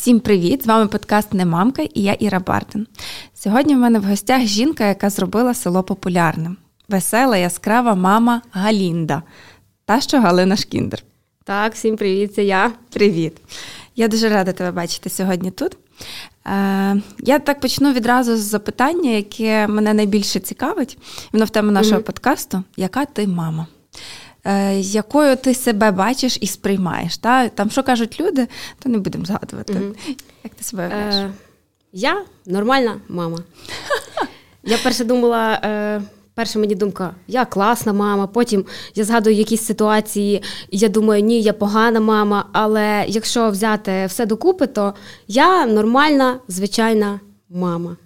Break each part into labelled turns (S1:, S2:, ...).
S1: Всім привіт! З вами подкаст Не мамка і я Іра Бартин. Сьогодні в мене в гостях жінка, яка зробила село популярним. Весела, яскрава мама Галінда. Та що Галина Шкіндер.
S2: Так, всім привіт, це я.
S1: Привіт. Я дуже рада тебе бачити сьогодні тут. Е, Я так почну відразу з запитання, яке мене найбільше цікавить. Воно в тему нашого mm-hmm. подкасту. Яка ти мама? Е, якою ти себе бачиш і сприймаєш? Та? Там що кажуть люди, то не будемо згадувати. Mm-hmm. Як ти себе уявляєш? Е,
S2: Я нормальна мама. Я перше думала. Е, Перша мені думка, я класна мама. Потім я згадую якісь ситуації, і я думаю, ні, я погана мама. Але якщо взяти все докупи, то я нормальна, звичайна мама.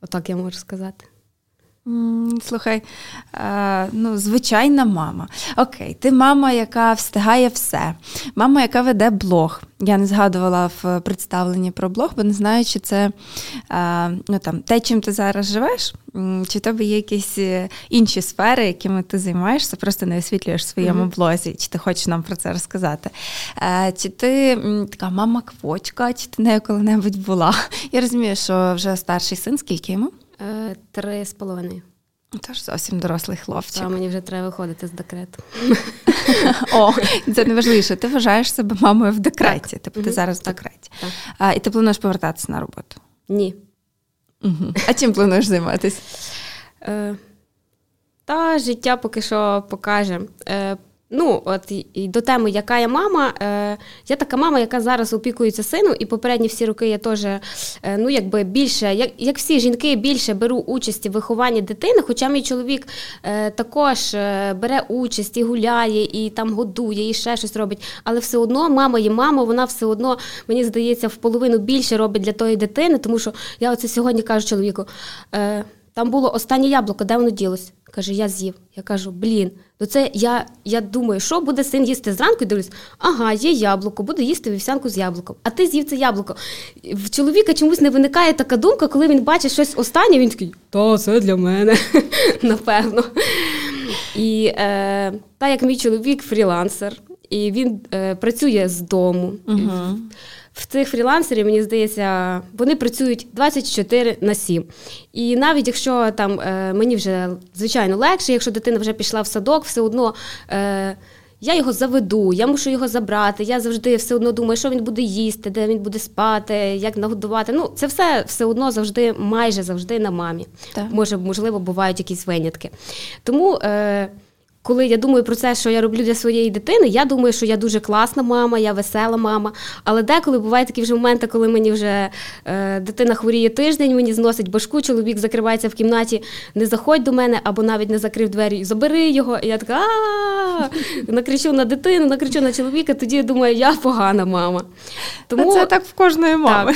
S2: Отак я можу сказати.
S1: Слухай, е, ну, звичайна мама. Окей, ти мама, яка встигає все. Мама, яка веде блог. Я не згадувала в представленні про блог, бо не знаю, чи це е, ну, там, те, чим ти зараз живеш, чи в тебе є якісь е, інші сфери, якими ти займаєшся, просто не освітлюєш в своєму mm-hmm. блозі, чи ти хочеш нам про це розказати. Чи ти така мама-квочка, чи ти нею коли-небудь була? Я розумію, що вже старший син, скільки йому?
S2: Е, три з половиною.
S1: Тож зовсім дорослий хлопчик.
S2: А мені вже треба виходити з декрету.
S1: О, це найважливіше. Ти вважаєш себе мамою в декреті. Тобто ти зараз в декреті. І ти плануєш повертатися на роботу?
S2: Ні.
S1: А чим плануєш займатися?
S2: Е, Та життя поки що покаже. Ну, от і до теми, яка я мама, е, я така мама, яка зараз опікується сином, і попередні всі роки я теж е, ну, якби більше, як як всі жінки, більше беру участь в вихованні дитини. Хоча мій чоловік е, також е, бере участь і гуляє, і там годує, і ще щось робить. Але все одно мама є мама, вона все одно, мені здається, в половину більше робить для тої дитини, тому що я оце сьогодні кажу чоловіку. Е, там було останнє яблуко, де воно ділось? Каже, я з'їв. Я кажу, блін, ну це я я думаю, що буде син їсти зранку і дивлюсь, ага, є яблуко, буде їсти вівсянку з яблуком. А ти з'їв це яблуко. В чоловіка чомусь не виникає така думка, коли він бачить щось останнє, він такий, та це для мене, напевно. І е, так як мій чоловік фрілансер, і він е, працює з дому. Uh-huh в цих фрілансерів, мені здається, вони працюють 24 на 7. І навіть якщо там е, мені вже звичайно легше, якщо дитина вже пішла в садок, все одно. Е, я його заведу, я мушу його забрати. Я завжди все одно думаю, що він буде їсти, де він буде спати, як нагодувати. Ну, це все все одно завжди, майже завжди на мамі. Так. Може, можливо, бувають якісь винятки. Тому. Е, коли я думаю про це, що я роблю для своєї дитини, я думаю, що я дуже класна мама, я весела мама. Але деколи бувають такі вже моменти, коли мені вже е, дитина хворіє тиждень, мені зносить башку, чоловік закривається в кімнаті, не заходь до мене, або навіть не закрив двері, забери його. І я така накричу на дитину, накричу на чоловіка. Тоді я думаю, я погана мама.
S1: Тому це так в кожної мами.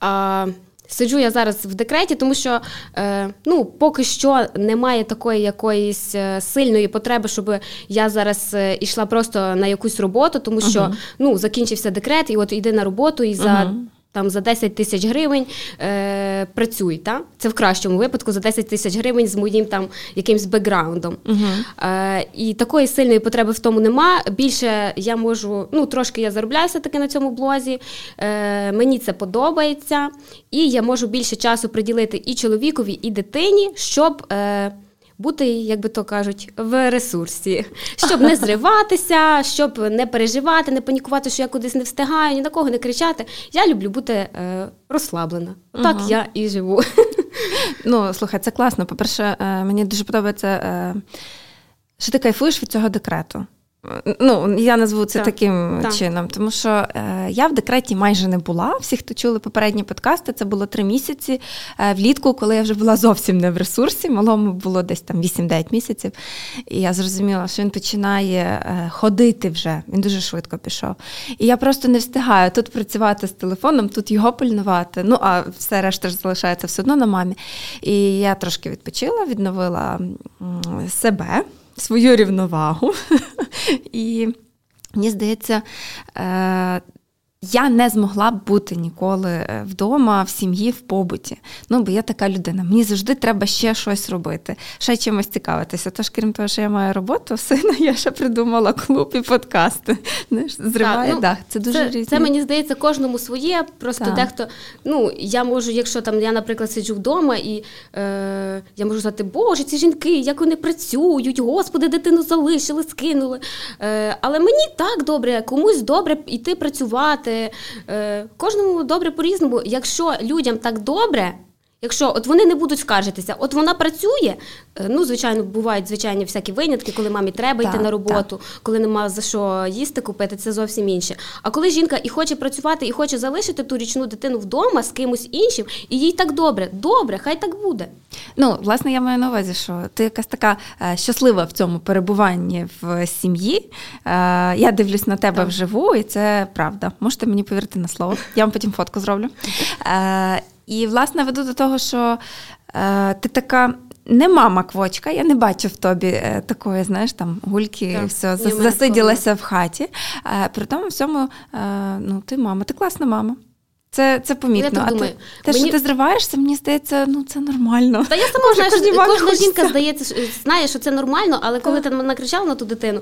S2: Сиджу я зараз в декреті, тому що е, ну, поки що немає такої якоїсь е, сильної потреби, щоб я зараз е, йшла просто на якусь роботу, тому що uh-huh. ну, закінчився декрет, і от йди на роботу і за uh-huh там за 10 тисяч гривень е, працюй. Та? Це в кращому випадку за 10 тисяч гривень з моїм там якимсь бекграундом. Uh-huh. Е, І такої сильної потреби в тому нема. Більше я можу, ну трошки я заробляю все-таки на цьому блозі. Е, Мені це подобається, і я можу більше часу приділити і чоловікові, і дитині, щоб. Е, бути, як би то кажуть, в ресурсі, щоб не зриватися, щоб не переживати, не панікувати, що я кудись не встигаю, ні на кого не кричати. Я люблю бути е, розслаблена. Так ага. я і живу.
S1: Ну, слухай, це класно. По-перше, е, мені дуже подобається, е, що ти кайфуєш від цього декрету. Ну, я назву це так, таким так. чином, тому що е, я в декреті майже не була. Всі, хто чули попередні подкасти, це було три місяці е, влітку, коли я вже була зовсім не в ресурсі. Малому було десь там 8-9 місяців. І я зрозуміла, що він починає е, ходити вже. Він дуже швидко пішов. І я просто не встигаю тут працювати з телефоном, тут його пильнувати. Ну, а все решта ж залишається все одно на мамі. І я трошки відпочила, відновила себе свою рівновагу. І мені здається, е, я не змогла б бути ніколи е, вдома, в сім'ї, в побуті. Ну, бо я така людина. Мені завжди треба ще щось робити, ще чимось цікавитися. Тож, крім того, що я маю роботу, сина, я ще придумала клуб і подкасти. Зриває так, ну, дах. Це дуже
S2: це,
S1: різні.
S2: Це мені здається кожному своє. Просто так. дехто, ну я можу, якщо там я, наприклад, сиджу вдома, і е, я можу сказати, Боже, ці жінки, як вони працюють, господи, дитину залишили, скинули. Е, Але мені так добре, комусь добре йти працювати. Е, кожному добре по-різному. Якщо людям так добре, Якщо от вони не будуть скаржитися, от вона працює. Е, ну, звичайно, бувають звичайні всякі винятки, коли мамі треба так, йти на роботу, так. коли нема за що їсти купити, це зовсім інше. А коли жінка і хоче працювати, і хоче залишити ту річну дитину вдома з кимось іншим, і їй так добре, добре, хай так буде.
S1: Ну, власне, я маю на увазі, що ти якась така е, щаслива в цьому перебуванні в сім'ї. Е, я дивлюсь на тебе так. вживу, і це правда. Можете мені повірити на слово. Я вам потім фотку зроблю. І, власне, веду до того, що е, ти така. Не мама квочка, я не бачу в тобі е, такої, знаєш, там гульки, так, все, засиділася в хаті. Е, при тому всьому, е, ну, ти мама, ти класна мама. Це це помітно. Я
S2: а думаю,
S1: ти, те, мені... що ти зриваєшся, мені здається, ну це нормально.
S2: Та я сама знаю, що кожна жінка здається, знає, що це нормально, але коли ти накричала на ту дитину,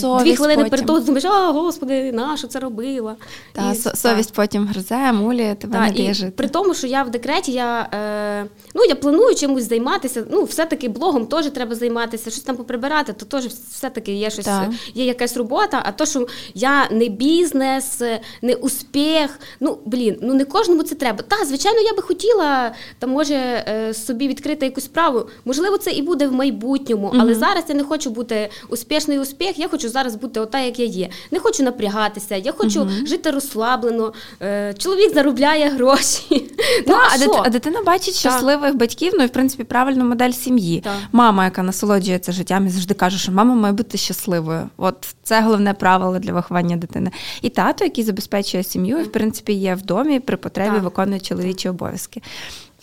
S2: то дві хвилини перед того думаєш, а господи, на що це робила?
S1: Та, і, совість та. потім гризе, мулює, тебе та, не дає жити.
S2: При тому, що я в декреті, я е, ну я планую чимось займатися. Ну, все-таки блогом теж треба займатися, щось там поприбирати, то теж все-таки є щось, та. є якась робота, а то, що я не бізнес, не успіх, ну блін ну не кожному це треба. Так, звичайно, я би хотіла там, може, е, собі відкрити якусь справу. Можливо, це і буде в майбутньому, але mm-hmm. зараз я не хочу бути успішний успіх. Я хочу зараз бути ота, як я є. Не хочу напрягатися, я хочу mm-hmm. жити розслаблено. Е, чоловік заробляє гроші.
S1: Ну, а, а, а дитина бачить щасливих так. батьків, ну і в принципі правильну модель сім'ї. Так. Мама, яка насолоджується життям, і завжди каже, що мама має бути щасливою. От це головне правило для виховання дитини. І тато, який забезпечує сім'ю, і в принципі є в домі при потребі так. виконує чоловічі обов'язки.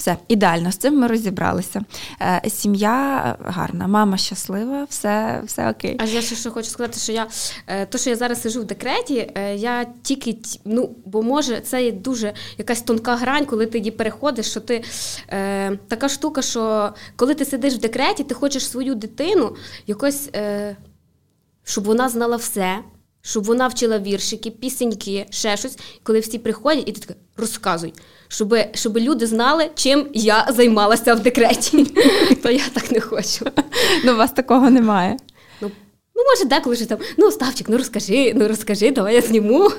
S1: Все, ідеально, з цим ми розібралися. Е, сім'я гарна, мама щаслива, все все окей.
S2: А я ще що хочу сказати, що я е, то, що я зараз сижу в декреті, е, я тільки ну, бо може, це є дуже якась тонка грань, коли ти її переходиш, що ти е, така штука, що коли ти сидиш в декреті, ти хочеш свою дитину якось, е, щоб вона знала все щоб вона вчила віршики, пісеньки, ще щось, коли всі приходять, і ти така розказуй, щоб щоб люди знали, чим я займалася в декреті. То я так не хочу.
S1: Ну, у вас такого немає.
S2: Ну, може, деколи вже там, ну, Ставчик, ну розкажи, ну розкажи, давай я зніму.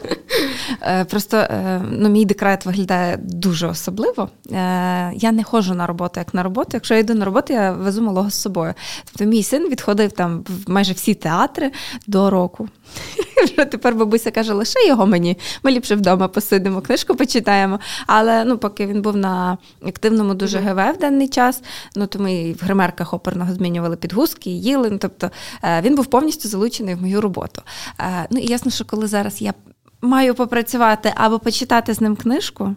S1: Е, просто е, ну, мій декрет виглядає дуже особливо. Е, я не ходжу на роботу як на роботу. Якщо я йду на роботу, я везу малого з собою. Тобто мій син відходив там в майже всі театри до року. Вже тепер бабуся каже, лише його мені. Ми ліпше вдома посидимо, книжку почитаємо. Але ну, поки він був на активному дуже ГВ в даний час, ну то ми в гримерках оперного змінювали підгузки, їли. Ну, тобто він був повністю залучений в мою роботу. Ну і ясно, що коли зараз я маю попрацювати або почитати з ним книжку.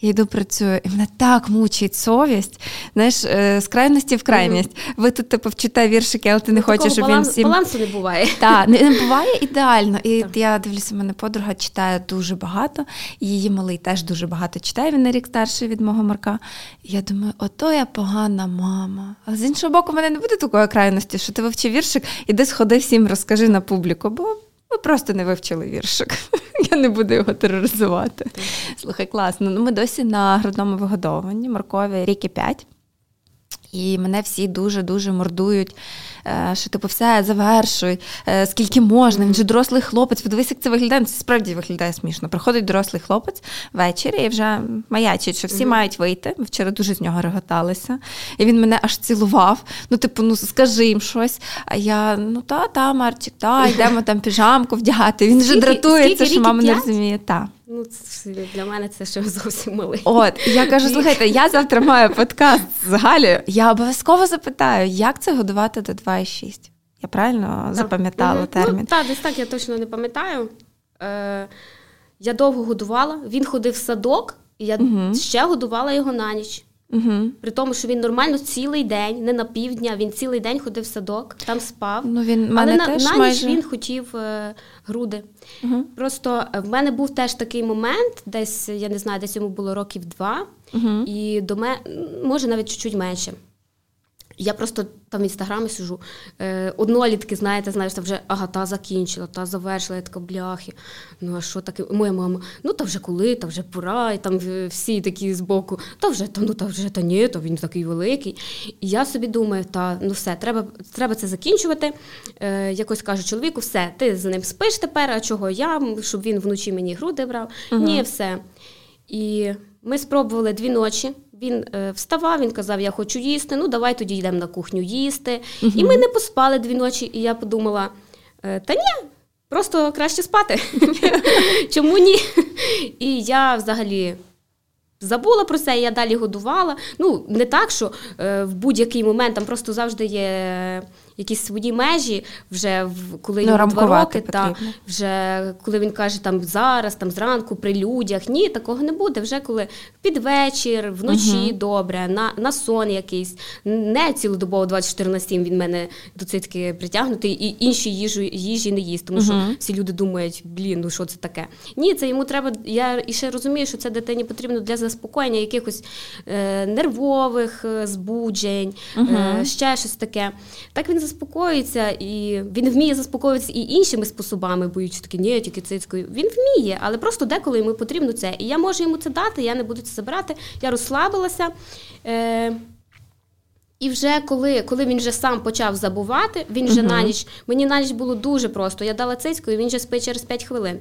S1: Я йду працюю, і мене так мучить совість. Знаєш, е, з крайності в крайність. Ви тут типу вчите віршики, але ти не ну, хочеш, щоб баланс, він всім...
S2: балансу не буває.
S1: Так, не, не буває ідеально. І так. я дивлюся, мене подруга читає дуже багато, її малий теж дуже багато читає. Він на рік старший від мого Марка. І я думаю, ото я погана мама. А з іншого боку, в мене не буде такої крайності, що ти вивчив віршик, іди сходи всім, розкажи на публіку. бо ми просто не вивчили віршик. Я не буду його тероризувати. Слухай, класно. Ну, Ми досі на грудному вигодовуванні, моркові ріки 5. І мене всі дуже-дуже мордують, е, що типу все завершуй, е, скільки можна. Він же дорослий хлопець. Подивись, як це виглядає. Це справді виглядає смішно. Приходить дорослий хлопець ввечері і вже маячить, що всі mm-hmm. мають вийти. Ми вчора дуже з нього реготалися. І він мене аж цілував. Ну, типу, ну скажи їм щось. А я, ну та, та, Марчик, та, йдемо там піжамку вдягати. Він вже дратується, що мама не розуміє. та.
S2: Ну, це, для мене це ще зовсім малий.
S1: От, я кажу, слухайте, я завтра маю подкаст з Галею. Я обов'язково запитаю, як це годувати до 2,6. Я правильно так. запам'ятала угу. термін? Ну,
S2: Так, десь так я точно не пам'ятаю. Е, Я довго годувала, він ходив в садок, і я угу. ще годувала його на ніч. Угу. При тому, що він нормально цілий день, не на півдня, він цілий день ходив в садок, там спав.
S1: Ну, він,
S2: Але
S1: на, теж
S2: на ніч
S1: майже...
S2: він хотів е, груди. Угу. Просто е, в мене був теж такий момент, десь, я не знаю, десь йому було років два, угу. і до мене, може навіть чуть-чуть менше. Я просто там в інстаграмі сижу. Е, Однолітки, знаєте, знаєш, та вже ага, та закінчила, та завершила, я така бляхи. Ну а що таке? Моя мама, ну та вже коли, та вже пора, і там всі такі збоку, та вже та ну та вже та ні, то він такий великий. І я собі думаю, та ну все, треба треба це закінчувати. Е, Якось кажу чоловіку, все, ти з ним спиш тепер, а чого я, щоб він вночі мені груди брав. Угу. Ні, все. І ми спробували дві ночі. Він е, вставав, він казав, я хочу їсти, ну давай тоді йдемо на кухню їсти. Угу. І ми не поспали дві ночі, і я подумала: е, та ні, просто краще спати. Чому ні? І я взагалі. Забула про це, я далі годувала. Ну, не так, що е, в будь-який момент там просто завжди є якісь свої межі, вже в коли ну, йому два роки, та вже коли він каже там зараз, там зранку при людях. Ні, такого не буде. Вже коли під вечір, вночі угу. добре, на на сон якийсь, не цілодобово 24 на 7 він мене до цитки притягнутий, і інші їжу їжі не їсть, тому угу. що всі люди думають, блін, ну що це таке? Ні, це йому треба. Я і ще розумію, що це дитині потрібно для заспокоєння якихось е, нервових е, збуджень, угу. е, ще щось таке. Так він заспокоїться, і він вміє заспокоїтися і іншими способами, боючи такі, ні, тільки цицькою. Він вміє, але просто деколи йому потрібно це. І я можу йому це дати, я не буду це забирати. Я розслабилася. Е, і вже коли коли він вже сам почав забувати, він вже uh-huh. на ніч, мені на ніч було дуже просто. Я дала цицьку, і він вже спить через 5 хвилин.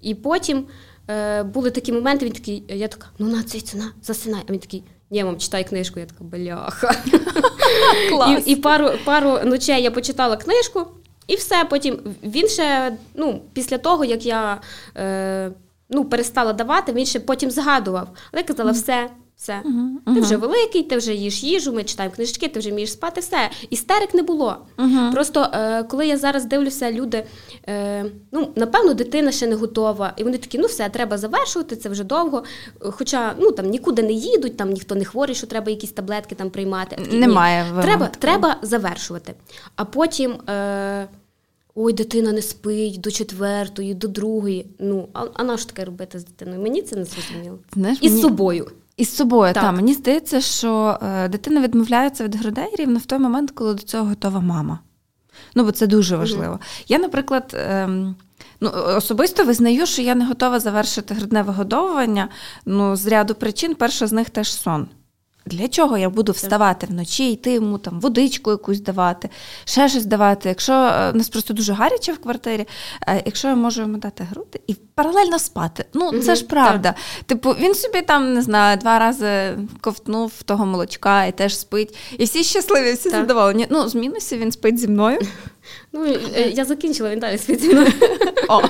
S2: І потім е, були такі моменти, він такий, я така, ну на цицю, на, засинай. А він такий, ні, мам, читай книжку, я така бляха. Клас. І і пару пару ночей я почитала книжку, і все. Потім він ще, ну, після того, як я е, ну, перестала давати, він ще потім згадував. Але я казала, все, все. Uh-huh, Ти вже великий, ти вже їш їжу, ми читаємо книжки, ти вже вмієш спати, все. Істерик не було. Uh-huh. Просто е, коли я зараз дивлюся, люди, е, ну, напевно, дитина ще не готова. І вони такі, ну все, треба завершувати, це вже довго. Хоча ну, там нікуди не їдуть, там ніхто не хворий, що треба якісь таблетки там приймати.
S1: Такі, Немає.
S2: Треба треба завершувати. А потім. Е, Ой, дитина не спить до четвертої, до другої. Ну, а а на що таке робити з дитиною? Мені це не зрозуміло. Знаєш, І мені... з собою.
S1: Із собою, так. Та, мені здається, що е, дитина відмовляється від грудей рівно в той момент, коли до цього готова мама. Ну, бо це дуже важливо. mm Я, наприклад, е, ну, особисто визнаю, що я не готова завершити грудне вигодовування ну, з ряду причин. Перша з них теж сон. Для чого я буду вставати вночі, йти йому там водичку якусь давати, ще щось давати. Якщо е, у нас просто дуже гаряче в квартирі, е, якщо я можу йому дати груди і паралельно спати. Ну це ж правда. Так. Типу, він собі там не знаю, два рази ковтнув того молочка і теж спить. І всі щасливі, всі так. задоволені. Ну, з мінусів він спить зі мною.
S2: Ну, е, я закінчила, він далі спеціально.
S1: О,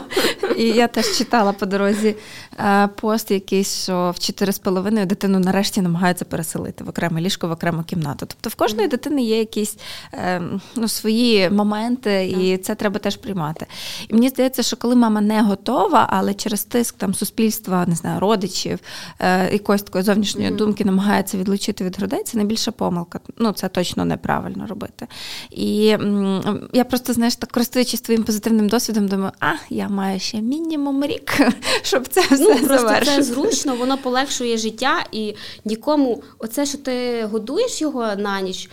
S1: І я теж читала по дорозі е, пост якийсь, що в 4,5 дитину нарешті намагаються переселити в окреме ліжко, в окрему кімнату. Тобто в кожної дитини є якісь е, ну, свої моменти, і це треба теж приймати. І мені здається, що коли мама не готова, але через тиск там суспільства, не знаю, родичів, якоїсь такої зовнішньої думки намагається відлучити від грудей, це найбільша помилка. Ну, це точно неправильно робити. І я я просто, знаєш, так користуючись твоїм позитивним досвідом, думаю, а я маю ще мінімум рік, щоб це все ну,
S2: просто це зручно, воно полегшує життя і нікому, оце, що ти годуєш його на ніч.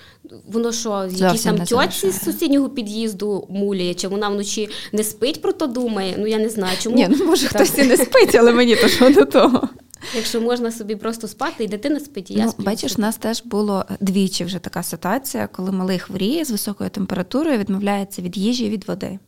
S2: Воно що, якісь там тьоці з сусіднього під'їзду муляє, чи вона вночі не спить, про то думає. Ну я не знаю, чому.
S1: Ні, ну може так. хтось і не спить, але мені то що до того.
S2: Якщо можна собі просто спати, і дитина спить, і я
S1: ну,
S2: сплю.
S1: Бачиш, у нас теж було двічі вже така ситуація, коли малий хворіє з високою температурою, відмовляється від їжі і від води.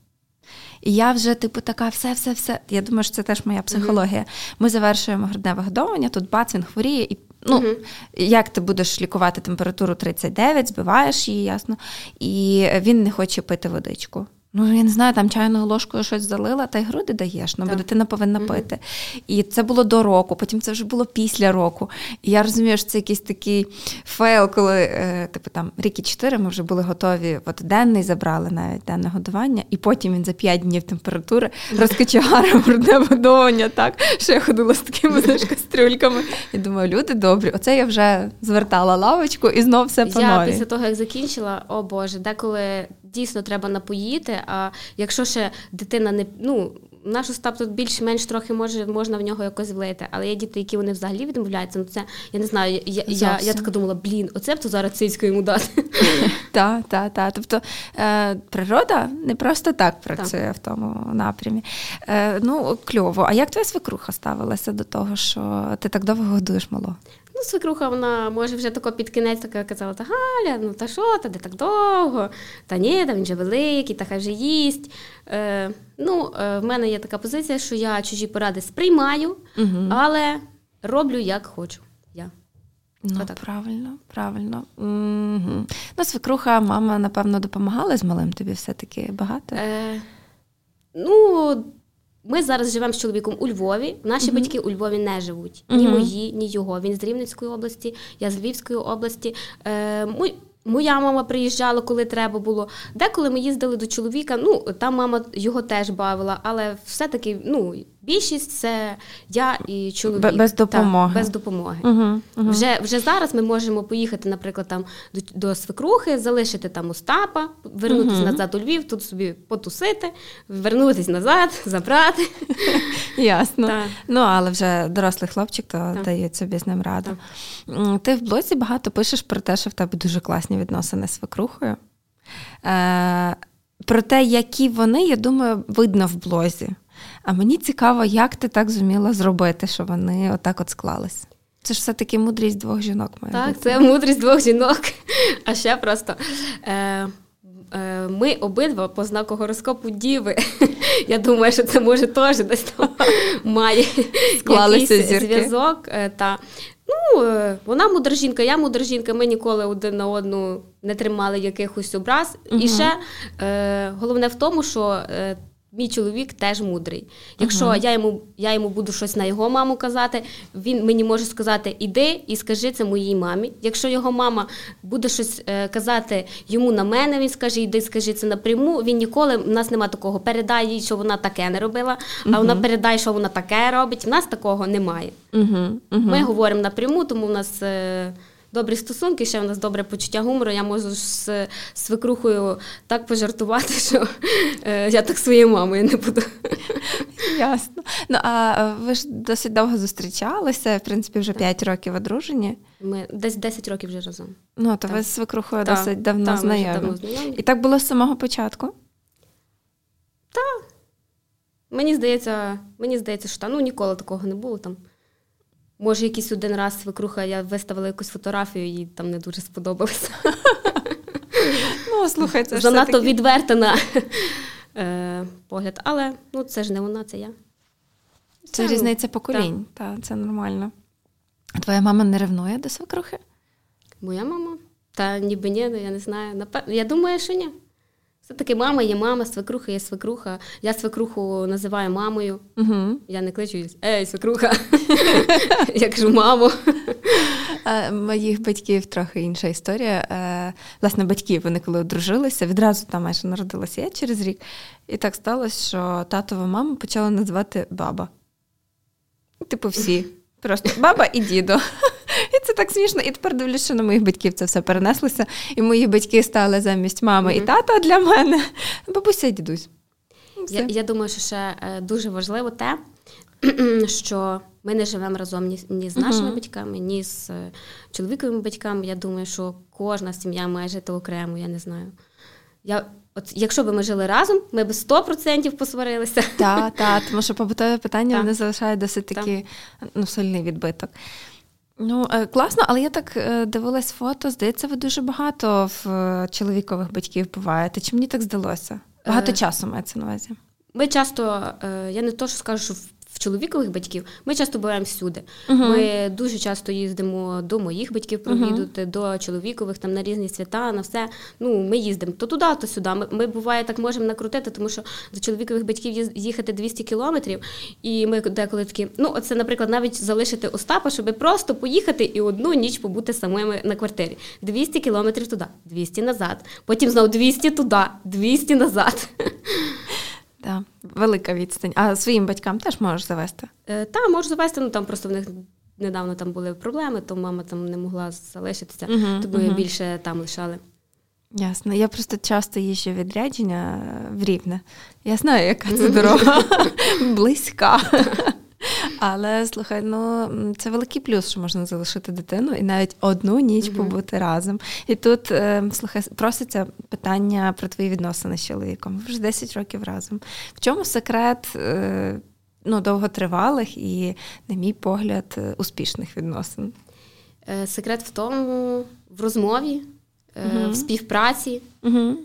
S1: І я вже, типу, така, все-все-все. Я думаю, що це теж моя психологія. Mm-hmm. Ми завершуємо грудне вигодовування, тут бац, він хворіє, і ну, mm-hmm. як ти будеш лікувати температуру 39, збиваєш її, ясно, і він не хоче пити водичку. Ну, я не знаю, там чайною ложкою щось залила, та й груди даєш, ну, бо дитина повинна пити. І це було до року, потім це вже було після року. І я розумію, що це якийсь такий фейл, коли, е, типу, там рік і чотири ми вже були готові, от денне забрали, навіть денне годування, і потім він за п'ять днів температури розкачегарив грудне вигодовування, так, що я ходила з такими знаєш, кастрюльками. І думаю, люди добрі, оце я вже згортала лавочку і знов все по
S2: Я після того, як закінчила, о Боже, деколи дійсно треба напоїти. А якщо ще дитина не ну. Наш Остап тут більш-менш трохи може можна в нього якось влити, але є діти, які вони взагалі відмовляються. Ну це я не знаю. Я я, я така думала, блін, оце б то зараз цицьку йому дати.
S1: Так, так, так. Тобто е, природа не просто так працює в тому напрямі. Е, Ну, кльово. А як твоя свекруха ставилася до того, що ти так довго годуєш мало?
S2: Ну, свекруха, вона може вже тако під кінець така казала, та Галя, ну та що, та де так довго? Та ні, та він же великий, та хай вже їсть. Е, Ну, е, в мене є така позиція, що я чужі поради сприймаю, угу. але роблю як хочу. Я.
S1: Ну, Отак. Правильно, правильно. Угу. Ну, свекруха, мама, напевно, допомагала з малим тобі все-таки багато? Е,
S2: Ну, ми зараз живемо з чоловіком у Львові. Наші uh-huh. батьки у Львові не живуть. Ні uh-huh. мої, ні його. Він з Рівненської області, я з Львівської області. Е, мой, Моя мама приїжджала, коли треба було. Деколи ми їздили до чоловіка. Ну там мама його теж бавила, але все-таки ну, більшість це я і чоловік.
S1: Без допомоги.
S2: Так, без допомоги. Угу, угу. Вже вже зараз ми можемо поїхати, наприклад, там до, до свекрухи, залишити там Остапа, вернутися угу. назад у Львів, тут собі потусити, вернутися назад, забрати.
S1: Ясно. Так. Ну але вже дорослий хлопчик, то так. дають собі з ним раду. Ти в блоці багато пишеш про те, що в тебе дуже класні відносини з свекрухою. Е, Про те, які вони, я думаю, видно в блозі. А мені цікаво, як ти так зуміла зробити, щоб вони отак от склались. Це ж все-таки мудрість двох жінок має.
S2: Так,
S1: бути.
S2: це мудрість двох жінок. А ще просто. Е, е, ми обидва по знаку гороскопу Діви. Я думаю, що це може теж десь там має якийсь зв'язок. Е, та. Ну, е, Вона мудра жінка, я мудра жінка, ми ніколи один на одну не тримали якихось образ. Угу. І ще е, головне в тому, що е, Мій чоловік теж мудрий. Якщо uh-huh. я йому я йому буду щось на його маму казати, він мені може сказати Іди і скажи це моїй мамі. Якщо його мама буде щось е, казати йому на мене, він скаже Іди, скажи це напряму. Він ніколи в нас нема такого. Передай їй, що вона таке не робила, а вона передай, що вона таке робить. В нас такого немає. Uh-huh. Ми говоримо напряму, тому в нас. Е, добрі стосунки, ще в нас добре почуття гумору. Я можу з свекрухою так пожартувати, що е, я так своєю мамою не буду.
S1: Ясно. Ну а ви ж досить довго зустрічалися, в принципі, вже 5 років одружені.
S2: Ми десь 10 років вже разом.
S1: Ну, то так. ви з свекрухою так. досить давно так, знайомі. давно знайомі. І так було з самого початку?
S2: Так. Мені здається, мені здається, що ну, ніколи такого не було там. Може, якийсь один раз свекруха, я виставила якусь фотографію, їй там не дуже сподобалося.
S1: Ну, слухай, це
S2: Занадто відверта на е, погляд. Але ну, це ж не вона, це я.
S1: Це, це різниця поколінь, так, та, це нормально. А твоя мама не ревнує до свекрухи?
S2: Моя мама? Та ніби ні, я не знаю. Я думаю, що ні. Все-таки мама є мама, свекруха є свекруха. Я свекруху називаю мамою. Угу. Я не кличу Ей, свекруха. Я кажу мамо.
S1: Моїх батьків трохи інша історія. Е, власне, батьки вони коли одружилися, відразу там майже народилася я через рік. І так сталося, що татова мама почала називати баба. Типу, всі. Просто баба і дідо. І це так смішно. І тепер дивлюсь, що на моїх батьків це все перенеслося. І мої батьки стали замість мами mm-hmm. і тата для мене. Бабуся і дідусь.
S2: Я я думаю, що ще е, дуже важливо те, що ми не живемо разом ні, ні з нашими uh-huh. батьками, ні з е, чоловіковими батьками. Я думаю, що кожна сім'я має жити окремо, я не знаю. Я От якщо б ми жили разом, ми б 100% посварилися.
S1: Так, так, тому що побутове питання вони залишають досить такий ну, сильний відбиток. Ну, е, класно, але я так е, дивилась фото. Здається, ви дуже багато в е, чоловікових батьків буваєте. Чи мені так здалося? Багато е, часу мається на увазі.
S2: Ми часто, я не то, що скажу, що чоловікових батьків, ми часто буваємо всюди. uh Ми дуже часто їздимо до моїх батьків провідувати, uh до чоловікових там на різні свята, на все. Ну, ми їздимо то туди, то сюди. Ми, ми буває так можемо накрутити, тому що до чоловікових батьків їхати 200 кілометрів. І ми деколи такі, ну оце, наприклад, навіть залишити Остапа, щоб просто поїхати і одну ніч побути самими на квартирі. 200 кілометрів туди, 200 назад. Потім знову 200 туди, 200 назад.
S1: Так, велика відстань. А своїм батькам теж можеш завести?
S2: Е, Так, можу завести, ну там просто в них недавно там були проблеми, то мама там не могла залишитися, uh тому uh більше там лишали.
S1: Ясно. Я просто часто їжджу відрядження в Рівне. Я знаю, яка це дорога близька. Але слухай, ну це великий плюс, що можна залишити дитину і навіть одну ніч mm-hmm. побути разом. І тут е, слухай, проситься питання про твої відносини з чоловіком. Ви вже 10 років разом. В чому секрет е, ну, довготривалих і, на мій погляд, е, успішних відносин?
S2: Секрет в тому в розмові, mm-hmm. в співпраці. Mm-hmm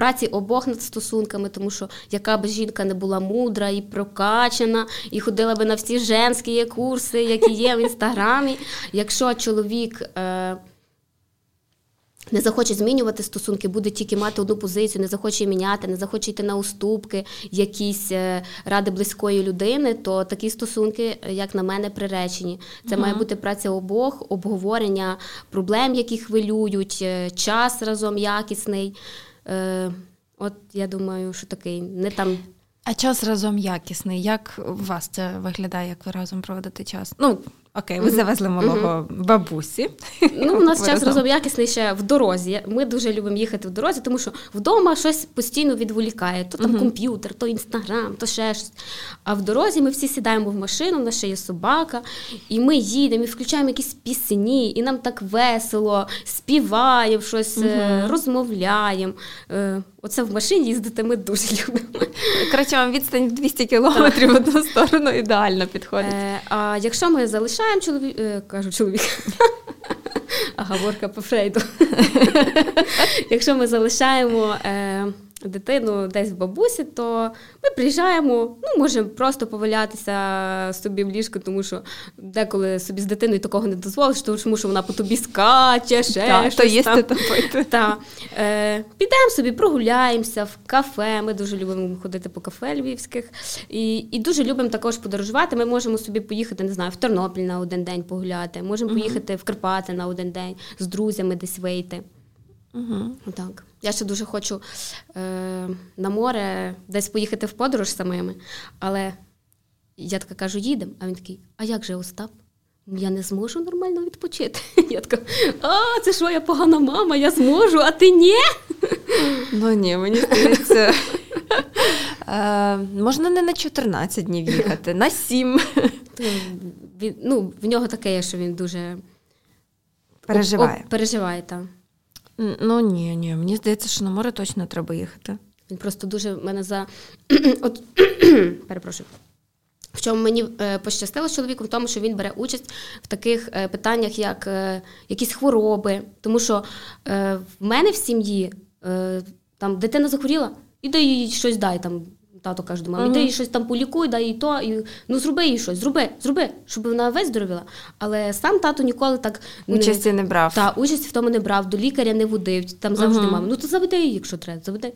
S2: праці обох над стосунками, тому що яка б жінка не була мудра і прокачана, і ходила би на всі женські курси, які є в інстаграмі. Якщо чоловік. Е, не захоче змінювати стосунки, буде тільки мати одну позицію, не захоче міняти, не захоче йти на уступки, якісь е, ради близької людини, то такі стосунки, як на мене, приречені. Це угу. має бути праця обох, обговорення проблем, які хвилюють, е, час разом якісний. Е, От я думаю, що такий не там.
S1: А час разом якісний. Як у вас це виглядає, як ви разом проводите час? Ну, Окей, ви завезли малого бабусі.
S2: Ну, у нас час разом якісний ще в дорозі. Ми дуже любимо їхати в дорозі, тому що вдома щось постійно відволікає. То там комп'ютер, то інстаграм, то ще щось. А в дорозі ми всі сідаємо в машину, в нас ще є собака, і ми їдемо, і включаємо якісь пісні, і нам так весело, співаємо щось, uh розмовляємо. Е, оце в машині їздити ми дуже любимо.
S1: Коротше, вам відстань в 200 кілометрів в одну сторону ідеально підходить. Е,
S2: а якщо ми залишаємо залишаємо чоловік, е, кажу чоловік. А говорка по Фрейду. Якщо ми залишаємо е, дитину десь в бабусі, то ми приїжджаємо, ну, можемо просто повалятися собі в ліжку, тому що деколи собі з дитиною такого не дозволиш, тому що вона по тобі скаче, ще
S1: так,
S2: щось
S1: то там. пити.
S2: Та. Е, Підемо собі, прогуляємося в кафе. Ми дуже любимо ходити по кафе львівських. І і дуже любимо також подорожувати. Ми можемо собі поїхати, не знаю, в Тернопіль на один день погуляти, можемо угу. поїхати в Карпати на один день, з друзями десь вийти. Угу. Так. Я ще дуже хочу е, на море десь поїхати в подорож самими. Але я така кажу, їдемо. А він такий, а як же Остап? Я не зможу нормально відпочити. Я така, а, це що, я погана мама, я зможу, а ти ні?
S1: Ну ні, мені здається. Е, можна не на 14 днів їхати, на 7.
S2: Ну, В нього таке, що він дуже
S1: переживає.
S2: Переживає, так.
S1: Ну ні, ні. Мені здається, що на море точно треба їхати.
S2: Він просто дуже мене за. От, Перепрошую. В чому мені е, пощастило з чоловіком, в тому, що він бере участь в таких е, питаннях, як е, якісь хвороби. Тому що в мене в сім'ї там дитина захворіла, і дай їй щось дай там Тато каже до мами, іди їй щось там полікуй, дай їй то, і ну зроби їй щось, зроби, зроби, щоб вона виздоровіла. Але сам тато ніколи так
S1: участі не брав.
S2: Та, участь в тому не брав, до лікаря не водив, там завжди uh-huh. мама. Ну то заведи її, якщо треба, заведи.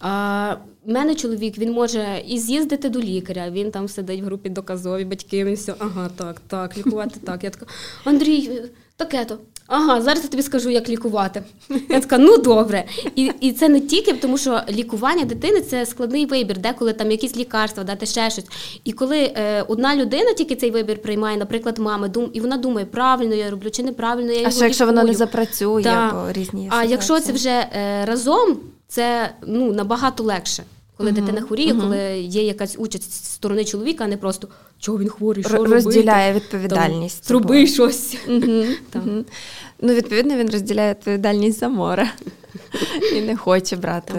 S2: А мене чоловік він може і з'їздити до лікаря, він там сидить в групі доказові, батьки, він все, ага, так, так, лікувати так. Я така, Андрій, таке то. Ага, зараз я тобі скажу, як лікувати. Я така, ну добре. І і це не тільки тому, що лікування дитини це складний вибір, деколи там якісь лікарства, дати ще щось. І коли е, одна людина тільки цей вибір приймає, наприклад, мами, дум, і вона думає, правильно я роблю чи неправильно я його А що
S1: якщо вона не запрацює да. по різні
S2: А якщо це вже е, разом, це ну набагато легше. Коли uh-huh. дитина хворіє, uh-huh. коли є якась участь з сторони чоловіка, а не просто чого він хворий, що
S1: розділяє робити? відповідальність.
S2: Зроби щось.
S1: Ну, відповідно, він розділяє відповідальність за море і не хоче брати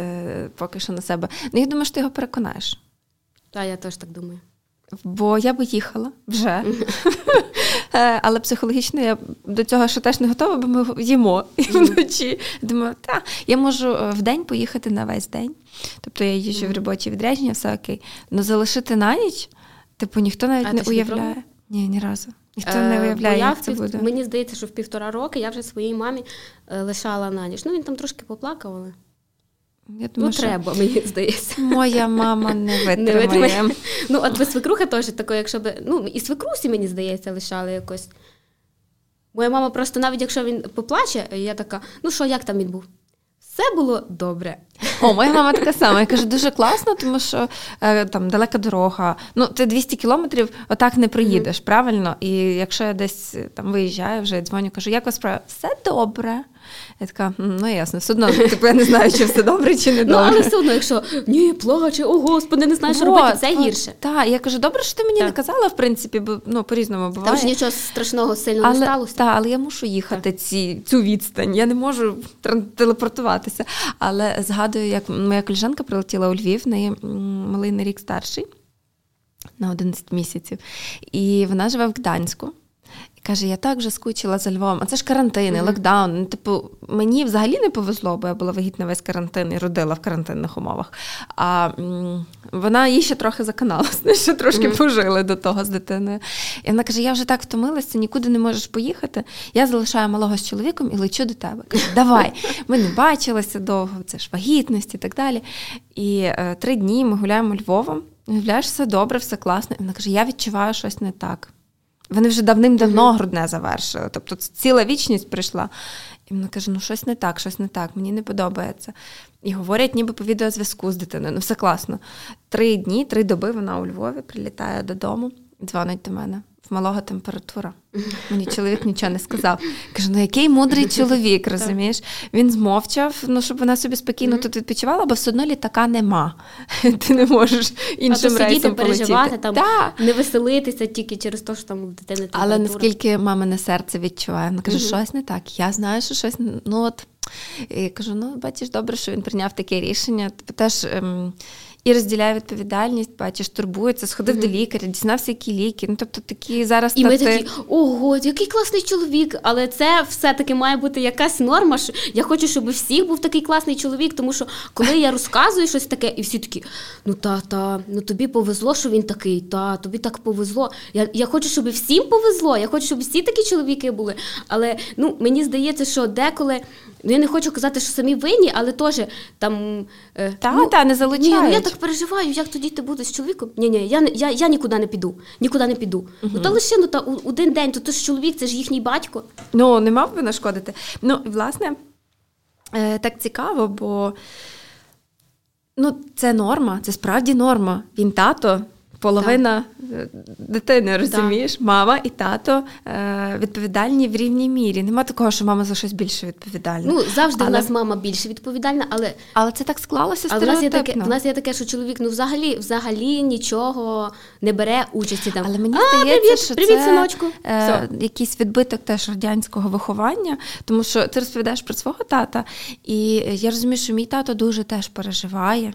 S1: поки що на себе. Ну, я думаю, що ти його переконаєш.
S2: Так, я теж так думаю.
S1: Бо я би їхала вже. Е, але психологічно я до цього ще теж не готова, бо ми їмо вночі. Думаю, так, я можу е, в день поїхати на весь день. Тобто я їжджу в робочі відрядження, все окей. Але залишити на ніч, типу, ніхто навіть а не уявляє. Ні, ні разу. Ніхто не уявляє, як це буде.
S2: Мені здається, що в півтора роки я вже своїй мамі лишала на ніч. Ну, він там трошки поплакав, але. Я думаю, ну, треба, мені здається.
S1: Моя мама не витримає. Не
S2: ну, от ви свекруха теж такої, якщо би. Ну, і свекрусі, мені здається, лишали якось. Моя мама просто, навіть якщо він поплаче, я така, ну що, як там він був? Все було добре.
S1: О, моя мама така сама. Я кажу, дуже класно, тому що е, там далека дорога. Ну, ти 200 кілометрів отак не приїдеш, mm-hmm. правильно? І якщо я десь там виїжджаю, вже дзвоню, кажу, як вас справа? Все добре. Я така, ну ясно, все одно, типу, я не знаю, чи все добре, чи не добре.
S2: Ну, але все одно, якщо ні, плаче, о господи, не знаєш, що робити, це гірше.
S1: Так, я кажу, добре, що ти мені так. не казала, в принципі, бо ну, по-різному буває.
S2: Там ж нічого страшного сильно але, не сталося.
S1: Так, але я мушу їхати ці, цю відстань. Я не можу телепортуватися. Але згадую, як моя коліжанка прилетіла у Львів, в неї малий на рік старший. На 11 місяців. І вона живе в Гданську. Каже, я так вже скучила за Львовом. А це ж карантини, mm-hmm. локдаун. Ну, типу, мені взагалі не повезло, бо я була вагітна весь карантин і родила в карантинних умовах. А м- вона їй ще трохи заканалась, ще трошки mm-hmm. пожили до того з дитиною. І вона каже: Я вже так втомилася, нікуди не можеш поїхати. Я залишаю малого з чоловіком і лечу до тебе. Каже, давай, ми не бачилися довго, це ж вагітність і так далі. І е, три дні ми гуляємо Львовом. Уявляєш, все добре, все класно. І вона каже: Я відчуваю щось не так. Вони вже давним-давно mm-hmm. грудне завершили. Тобто ціла вічність прийшла. І вона каже: ну щось не так, щось не так, мені не подобається. І говорять, ніби по відеозв'язку з дитиною. Ну, все класно. Три дні, три доби вона у Львові прилітає додому, дзвонить до мене малого температура. Мені чоловік нічого не сказав. Кажу, ну який мудрий чоловік, розумієш? Він змовчав, ну щоб вона собі спокійно тут відпочивала, бо все одно літака нема. Ти не можеш іншим а рейсом
S2: переживати, там да. не веселитися тільки через те, що там у дитини температура.
S1: Але наскільки мамине серце відчуває, вона каже, щось не так. Я знаю, що щось ну от. І кажу: ну бачиш, добре, що він прийняв таке рішення. Теж. Ем, і розділяє відповідальність, бачиш, турбується, сходив mm-hmm. до лікаря, дізнався, які ліки. Ну тобто такі зараз
S2: і ми такі, ого, який класний чоловік, але це все-таки має бути якась норма. Що я хочу, щоб у всіх був такий класний чоловік, тому що коли я розказую щось таке, і всі такі, ну та, та, ну тобі повезло, що він такий, та тобі так повезло. Я я хочу, щоб всім повезло. Я хочу, щоб всі такі чоловіки були. Але ну мені здається, що деколи. Ну, я не хочу казати, що самі винні, але теж там.
S1: Е, та, ну, та, не залучають. Ні,
S2: ну я так переживаю, як тоді ти будеш з чоловіком. Ні, ні, я я, я нікуди не піду. Нікуди не піду. Угу. Ну та лише ну, та один день, то ти ж чоловік, це ж їхній батько.
S1: Ну, не мав би нашкодити. Ну, власне, е, так цікаво, бо ну, це норма, це справді норма. Він тато, половина так. дитини, розумієш, так. мама і тато е, відповідальні в рівній мірі. Нема такого, що мама за щось більше відповідальна.
S2: Ну завжди але... в нас мама більше відповідальна, але
S1: але це так склалося. Але в нас
S2: є таке, в нас є таке, що чоловік ну взагалі взагалі нічого не бере участі там.
S1: Але мені а, здається, привіт, що привіт, це синочку. Е, якийсь відбиток теж радянського виховання, тому що ти розповідаєш про свого тата, і я розумію, що мій тато дуже теж переживає.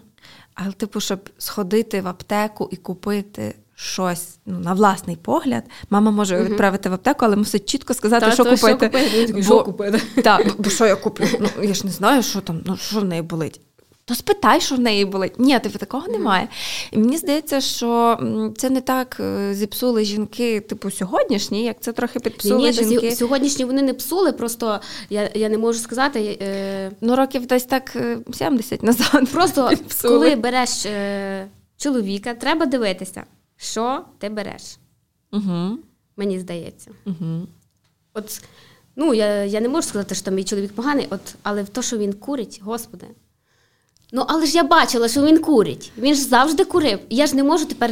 S1: Але, типу, щоб сходити в аптеку і купити щось ну, на власний погляд, мама може uh відправити в аптеку, але мусить чітко сказати, Та, що, то, купити.
S2: що купити. Бо, що купити?
S1: Так, бо що я куплю? Ну, Я ж не знаю, що там, ну що в неї болить то спитай, що в неї болить. Ні, типу, такого немає. І мені здається, що це не так е, зіпсули жінки, типу, сьогоднішні, як це трохи підпсули Ні, жінки.
S2: Сьогоднішні вони не псули, просто я я не можу сказати. Е...
S1: Ну, років десь так 70 е, назад.
S2: Просто коли береш е... чоловіка, треба дивитися, що ти береш.
S1: Угу.
S2: Мені здається.
S1: Угу.
S2: От, ну, я я не можу сказати, що мій чоловік поганий, от, але в те, що він курить, господи. Ну, але ж я бачила, що він курить. Він ж завжди курив. Я ж не можу тепер.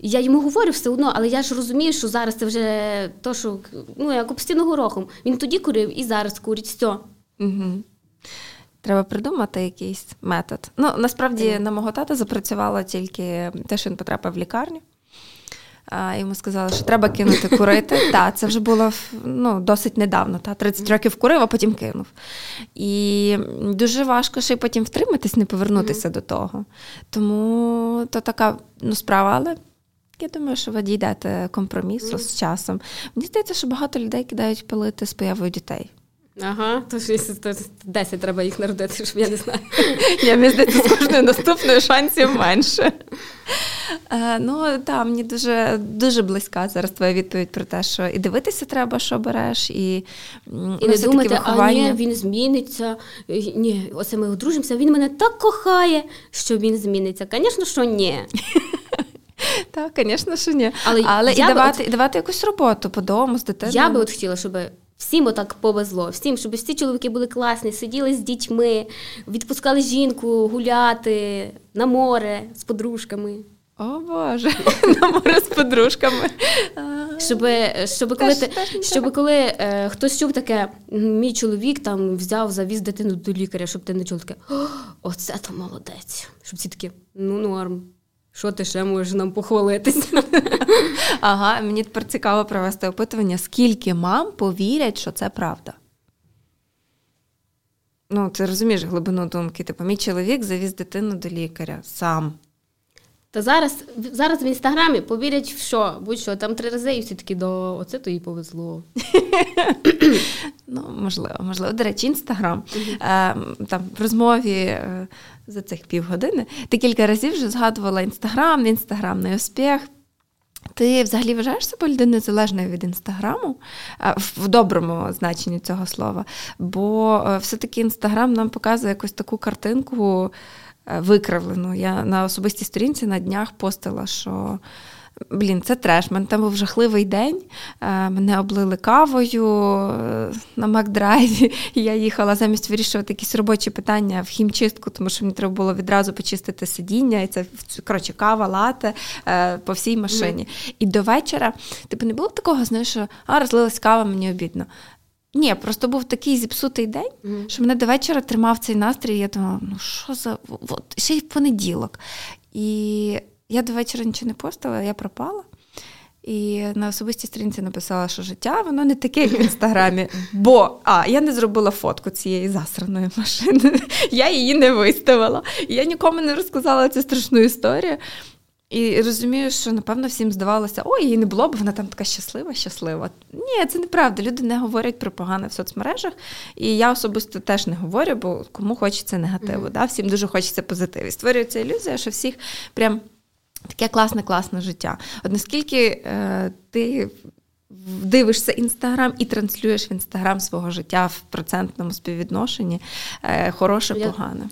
S2: Я йому говорю все одно, але я ж розумію, що зараз це вже то, що ну, як обстіну горохом. Він тоді курив і зараз курить. все.
S1: Угу. Треба придумати якийсь метод. Ну, насправді, mm. на мого тата запрацювало тільки те, що він потрапив в лікарню. А, Йому сказали, що треба кинути курити. Так, це вже було ну, досить недавно. Та, 30 років курив, а потім кинув. І дуже важко ще й потім втриматись, не повернутися mm-hmm. до того. Тому то така ну, справа, але Я думаю, що ви дійдете компромісу mm. з часом. Мені здається, що багато людей кидають пилити з появою дітей.
S2: Ага, то ж 10 треба їх народити, щоб я не знаю.
S1: Я мені здається, з кожною наступною шансів менше. Е, ну так, мені дуже дуже близька зараз твоя відповідь про те, що і дивитися треба, що береш, і
S2: І ну, не думати, а ні, він зміниться. Ні, оце ми одружимося, він мене так кохає, що він зміниться. Звісно, що ні.
S1: Так, звісно, що ні. Але, Але і давати от... і давати якусь роботу по дому з дитиною.
S2: Я би от хотіла, щоб всім отак повезло, всім, щоб всі чоловіки були класні, сиділи з дітьми, відпускали жінку гуляти на море з подружками.
S1: О Боже, на море з подружками.
S2: Щоб щоб коли щоб коли е, хтось чув таке, мій чоловік там взяв, завіз дитину до лікаря, щоб ти не чув таке, оце то молодець. Щоб всі такі, ну норм. Що ти ще можеш нам похвалитися?
S1: Ага, мені тепер цікаво провести опитування, скільки мам повірять, що це правда. Ну, ти розумієш глибину думки. Типу, мій чоловік завіз дитину до лікаря сам.
S2: Та зараз зараз в інстаграмі повірять в що, будь-що там три рази, і всі такі до оце то їй повезло.
S1: Ну, можливо, можливо. До речі, інстаграм. Е, там в розмові е, за цих півгодини ти кілька разів вже згадувала інстаграм, інстаграмний успіх. Ти взагалі вважаєш себе людиною залежною від інстаграму в доброму значенні цього слова? Бо е, все-таки інстаграм нам показує якусь таку картинку. Е, викривлену. Я на особистій сторінці на днях постила, що. Блін, це треш. Мене там був жахливий день. Е, мене облили кавою е, на Макдрайві. Я їхала замість вирішувати якісь робочі питання в хімчистку, тому що мені треба було відразу почистити сидіння. І це коротше, кава, лате по всій машині. Mm. І до вечора, типу, не було такого, знаєш, що а, розлилась кава, мені обідно. Ні, просто був такий зіпсутий день, mm. що мене до вечора тримав цей настрій. і Я думала, ну що за От, ще й в понеділок. І я до вечора нічого не постила, я пропала. І на особистій сторінці написала, що життя воно не таке, як в інстаграмі. Бо а, я не зробила фотку цієї засраної машини. Я її не виставила. Я нікому не розказала цю страшну історію. І розумію, що напевно всім здавалося, ой, її не було, бо вона там така щаслива, щаслива. Ні, це неправда. Люди не говорять про погане в соцмережах. І я особисто теж не говорю, бо кому хочеться негативу. Mm-hmm. Да? Всім дуже хочеться позитиву. І створюється ілюзія, що всіх прям таке класне, класне життя. От наскільки е, ти. Дивишся інстаграм і транслюєш в інстаграм свого життя в процентному співвідношенні е, хороше, я, погане.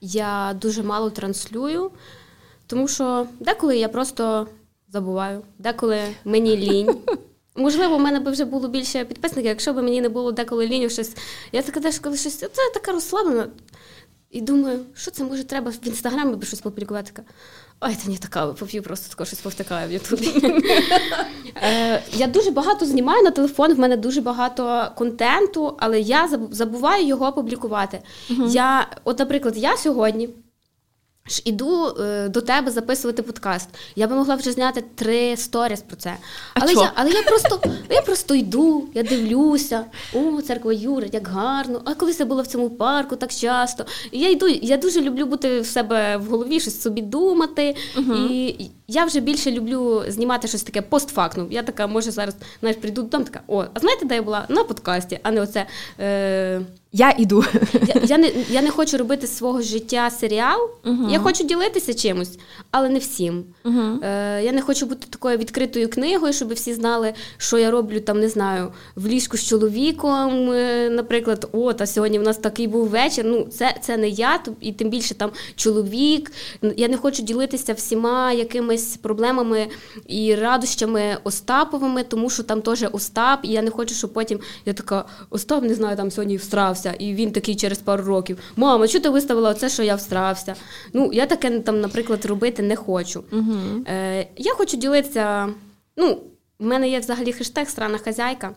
S2: Я дуже мало транслюю. Тому що деколи я просто забуваю, деколи мені лінь. Можливо, в мене би вже було більше підписників, якщо б мені не було деколи лінь щось. Я така теж коли щось, це така розслаблена. І думаю, що це може треба в інстаграмі щось публікувати. Така, Ой, та ні, така поп'ю, просто тако щось повтикаю в Ютубі. Е, я дуже багато знімаю на телефон, в мене дуже багато контенту, але я забуваю його опублікувати. Я, От, наприклад, я сьогодні ж Іду е, до тебе записувати подкаст. Я би могла вже зняти три сторіс про це. Але а я але я просто я просто йду, я дивлюся. О, церква Юри, як гарно. А колись я була в цьому парку так часто. І я йду, я дуже люблю бути в себе в голові, щось собі думати. Угу. І я вже більше люблю знімати щось таке постфактум. Я така, може, зараз навіть прийду додому, така, о, а знаєте, де я була? На подкасті, а не оце. Е...
S1: Я іду.
S2: Я я, не я не хочу робити свого життя серіал. uh Я хочу ділитися чимось, але не всім. uh Е, Я не хочу бути такою відкритою книгою, щоб всі знали, що я роблю там, не знаю, в ліжку з чоловіком. Е, наприклад, о, та сьогодні в нас такий був вечір. Ну, це це не я, і тим більше там чоловік. Я не хочу ділитися всіма якимись проблемами і радощами Остаповими, тому що там теж Остап, і я не хочу, щоб потім я така Остап, не знаю, там сьогодні встрався і він такий через пару років: Мама, що ти виставила оце, що я встрався? Ну, я таке там, наприклад, робити не хочу. Угу. Е, Я хочу ділитися. ну, в мене є взагалі хештег Страна хазяйка.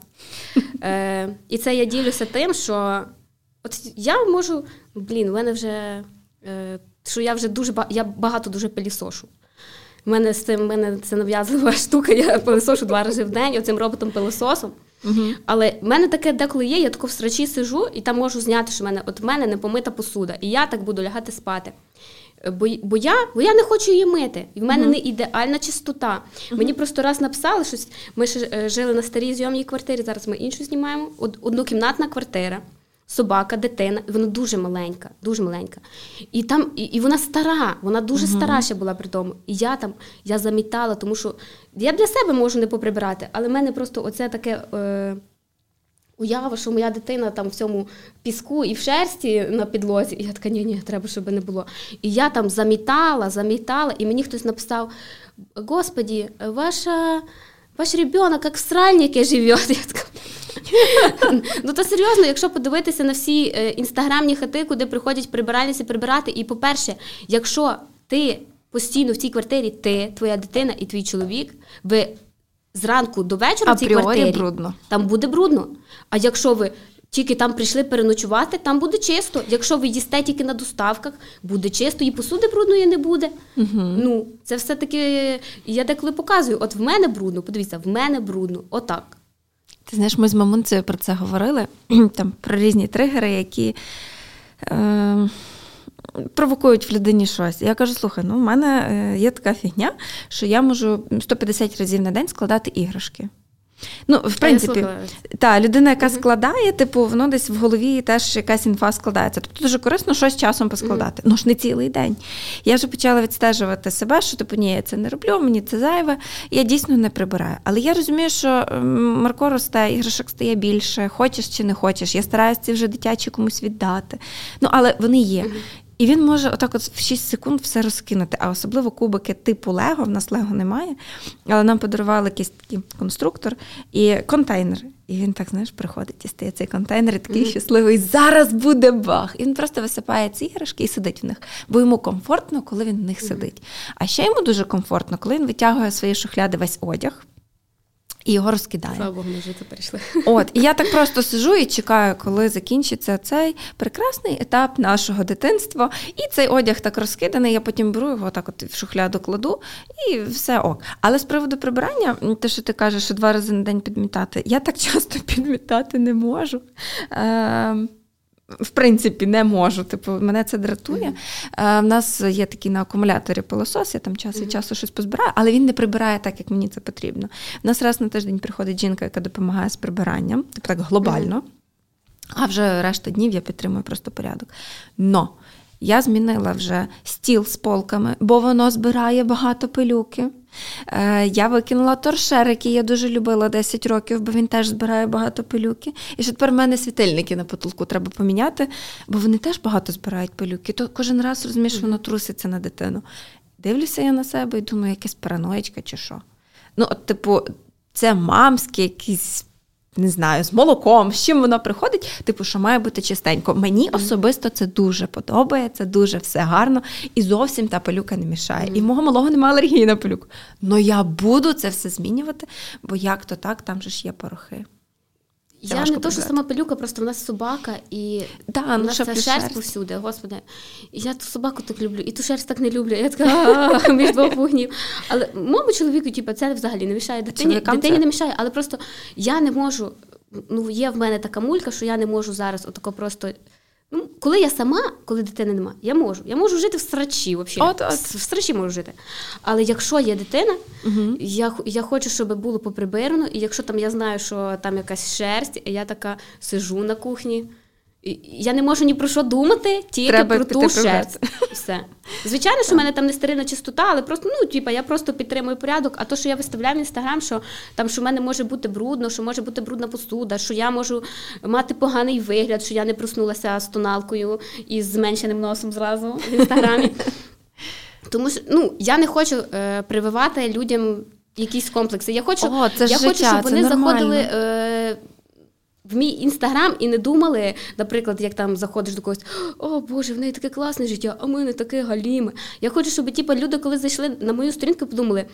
S2: Е, І це я ділюся тим, що от я можу, блін, в мене вже е, що я вже дуже я багато дуже пилісошу. У мене з цим мене це нав'язлива штука, я пилисошу два рази в день оцим роботом-пилососом. Угу. Але в мене таке деколи є, я тако в срачі сижу і там можу зняти, що в мене от в мене не помита посуда, і я так буду лягати спати. Бо бо, я бо я не хочу її мити. І в мене uh-huh. не ідеальна чистота. Uh-huh. Мені просто раз написали щось. Ми ж е, жили на старій зйомній квартирі. Зараз ми іншу знімаємо. Однокімнатна квартира собака, дитина, і вона дуже маленька, дуже маленька. І там, і, і вона стара, вона дуже uh-huh. стара ще була при тому. І я там я замітала, тому що я для себе можу не поприбирати, але в мене просто оце таке. Е, Уява, що моя дитина там в цьому піску і в шерсті на підлозі. І я така, ні, ні, треба, щоб не було. І я там замітала, замітала, і мені хтось написав: Господі, ваша, ваш ребенок як в сральнике живе. Ну то серйозно, якщо подивитися на всі е, інстаграмні хати, куди приходять прибиральниці прибирати, і по-перше, якщо ти постійно в цій квартирі, ти, твоя дитина і твій чоловік, ви зранку до вечора в цій квартирі
S1: брудно.
S2: там буде брудно. А якщо ви тільки там прийшли переночувати, там буде чисто. Якщо ви їсте тільки на доставках, буде чисто, і посуди брудної не буде. Угу. Ну, це все-таки я деколи показую: от в мене брудно, подивіться, в мене брудно, отак.
S1: Ти знаєш, ми з мамунцею про це говорили, там про різні тригери, які е, провокують в людині щось. Я кажу: слухай, ну в мене е, є така фігня, що я можу 150 разів на день складати іграшки. Ну, в принципі, та людина, яка uh-huh. складає, типу, воно десь в голові теж якась інфа складається. Тобто дуже корисно щось часом поскладати. Uh-huh. Ну ж не цілий день. Я вже почала відстежувати себе, що типу, ні, я це не роблю, мені це зайве, я дійсно не прибираю. Але я розумію, що Марко росте, іграшок стає більше, хочеш чи не хочеш. Я стараюся ці вже дитячі комусь віддати. Ну, але вони є. Uh-huh. І він може отак от в 6 секунд все розкинути, а особливо кубики типу Лего, в нас Лего немає. Але нам подарували якийсь такий конструктор і контейнер. І він так, знаєш, приходить і стає цей контейнер, і такий mm-hmm. щасливий. Зараз буде бах! І він просто висипає ці іграшки і сидить в них. Бо йому комфортно, коли він в них mm-hmm. сидить. А ще йому дуже комфортно, коли він витягує свої шухляди весь одяг і його розкидає.
S2: Слава Богу, ми вже це перейшли.
S1: От, і я так просто сижу і чекаю, коли закінчиться цей прекрасний етап нашого дитинства. І цей одяг так розкиданий. Я потім беру його так от в шухляду кладу, і все ок. Але з приводу прибирання, те, що ти кажеш, що два рази на день підмітати, я так часто підмітати не можу. Е, в принципі, не можу. Типу, мене це дратує. Mm-hmm. У нас є такий на акумуляторі пилосос, я там час від часу щось позбираю, але він не прибирає так, як мені це потрібно. У нас раз на тиждень приходить жінка, яка допомагає з прибиранням, типу так глобально. Mm-hmm. А вже решта днів я підтримую просто порядок. Но я змінила вже стіл з полками, бо воно збирає багато пилюки. Е, я викинула торшер, який я дуже любила 10 років, бо він теж збирає багато пилюки. І ще тепер в мене світильники на потолку треба поміняти, бо вони теж багато збирають пилюки. То кожен раз розумієш, воно труситься на дитину. Дивлюся я на себе і думаю, якась параноїчка чи що. Ну, от, типу, це мамські якісь не знаю, з молоком, з чим воно приходить, типу, що має бути чистенько. Мені особисто це дуже подобається, дуже все гарно і зовсім та пилюка не мішає. І мого малого немає алергії на пилюку. Ну я буду це все змінювати, бо як то так, там же ж є порохи.
S2: Це я не то, що сама пилюка, просто в нас собака, і да, ну, нас це шерсть повсюди, господи. І я ту собаку так люблю, і ту шерсть так не люблю. Я така між двох вогнів. Але моєму чоловіку, типу, це взагалі не мішає дитині. Дитині це? не мішає, але просто я не можу. Ну, є в мене така мулька, що я не можу зараз отако просто. Ну, Коли я сама, коли дитини нема, я можу. Я можу жити в срачі, взагалі. От, от. В срачі можу жити. Але якщо є дитина, угу. я я хочу, щоб було поприбирано, і якщо там я знаю, що там якась шерсть, я така сижу на кухні. Я не можу ні про що думати, тільки Треба про ту шерсть. Все. Звичайно, що в мене там не стерильна чистота, але просто ну, типа, я просто підтримую порядок. А то, що я виставляю в інстаграм, що там що в мене може бути брудно, що може бути брудна посуда, що я можу мати поганий вигляд, що я не проснулася з тоналкою і з зменшеним носом зразу в інстаграмі. Тому що ну, я не хочу е, прививати людям якісь комплекси. Я хочу,
S1: О, це
S2: я
S1: життя,
S2: хочу, щоб вони
S1: це
S2: заходили. Е, в мій інстаграм і не думали, наприклад, як там заходиш до когось, о Боже, в неї таке класне життя, а ми не таке галіме. Я хочу, щоб типу, люди, коли зайшли на мою сторінку, подумали.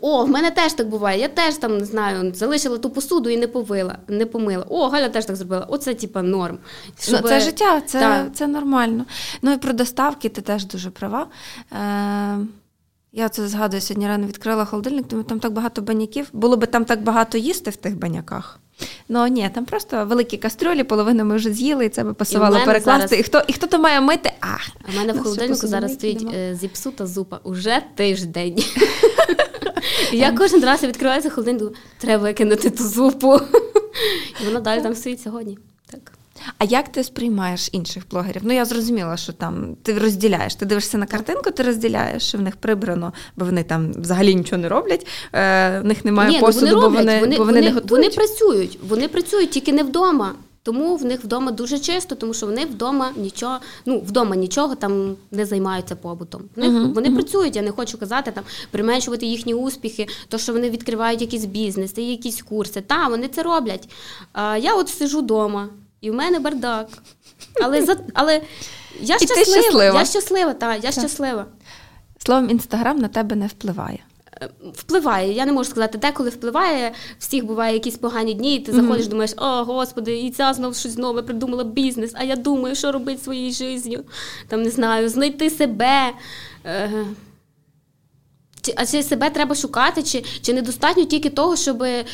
S2: О, в мене теж так буває. Я теж там не знаю, залишила ту посуду і не повила, не помила. О, Галя теж так зробила. Оце типа норм.
S1: Щоб... Ну, Це життя, це це нормально. Ну і про доставки ти теж дуже права. Е, Я це згадую сьогодні рано відкрила холодильник, тому там так багато баняків. Було би там так багато їсти в тих баняках. Ну ні, там просто великі кастрюлі, половину ми вже з'їли, і це би пасувало перекласти. Зараз... І хто і хто то має мити? А
S2: А в мене в холодильнику зараз стоїть е, зіпсута зупа уже тиждень. Я кожен раз відкриваю холодильник, треба кинути ту зупу. І вона далі там стоїть сьогодні.
S1: А як ти сприймаєш інших блогерів? Ну я зрозуміла, що там ти розділяєш. Ти дивишся на картинку, ти розділяєш, що в них прибрано, бо вони там взагалі нічого не роблять. Е, В них немає Ні, ну, посуду,
S2: вони
S1: бо вони, вони, бо вони, вони не готують.
S2: Вони працюють, вони працюють тільки не вдома. Тому в них вдома дуже чисто, тому що вони вдома нічого, ну вдома нічого там не займаються побутом. Вони, uh-huh, вони uh-huh. працюють. Я не хочу казати там применшувати їхні успіхи, то що вони відкривають якийсь бізнес, якісь курси. Та вони це роблять. А я от сижу вдома, і в мене бардак. Але за але я щаслива. щаслива. Я щаслива, та, я так. щаслива.
S1: Словом, інстаграм на тебе не впливає.
S2: Е, впливає, я не можу сказати, деколи впливає, всіх буває якісь погані дні, і ти заходиш, mm-hmm. думаєш, о, господи, і ця знову щось нове придумала бізнес, а я думаю, що робити своєю життю, там не знаю, знайти себе. Е, а чи себе треба шукати, чи чи недостатньо тільки того, щоб е,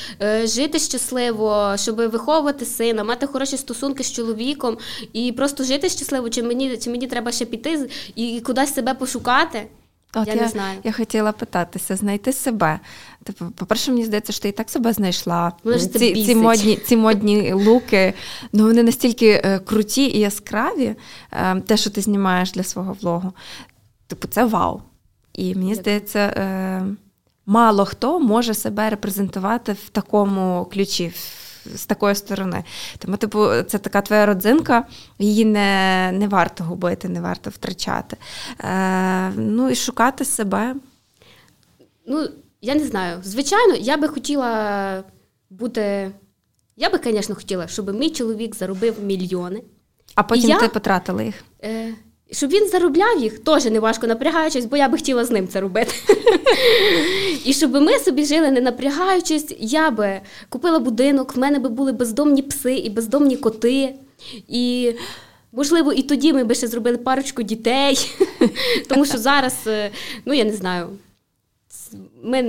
S2: жити щасливо, щоб виховувати сина, мати хороші стосунки з чоловіком і просто жити щасливо, чи мені чи мені треба ще піти і кудись себе пошукати?
S1: От
S2: я,
S1: я
S2: не знаю.
S1: Я хотіла питатися, знайти себе. Типу, по-перше, мені здається, що ти і так себе знайшла. Ці ці, модні ці модні луки, ну вони настільки е, круті і яскраві, е, те, що ти знімаєш для свого влогу. Типу, це вау. І мені здається, е, мало хто може себе репрезентувати в такому ключі. З такої сторони. Тому, типу, це така твоя родзинка, її не не варто губити, не варто втрачати. Е, Ну і шукати себе.
S2: Ну, я не знаю. Звичайно, я би хотіла бути. Я би, звісно, хотіла, щоб мій чоловік заробив мільйони.
S1: А потім я, ти потратила їх.
S2: Е, щоб він заробляв їх, теж не важко напрягаючись, бо я би хотіла з ним це робити. І щоб ми собі жили, не напрягаючись, я би купила будинок, в мене би були бездомні пси і бездомні коти. І, можливо, і тоді ми би ще зробили парочку дітей. Тому що зараз, е, ну я не знаю, ми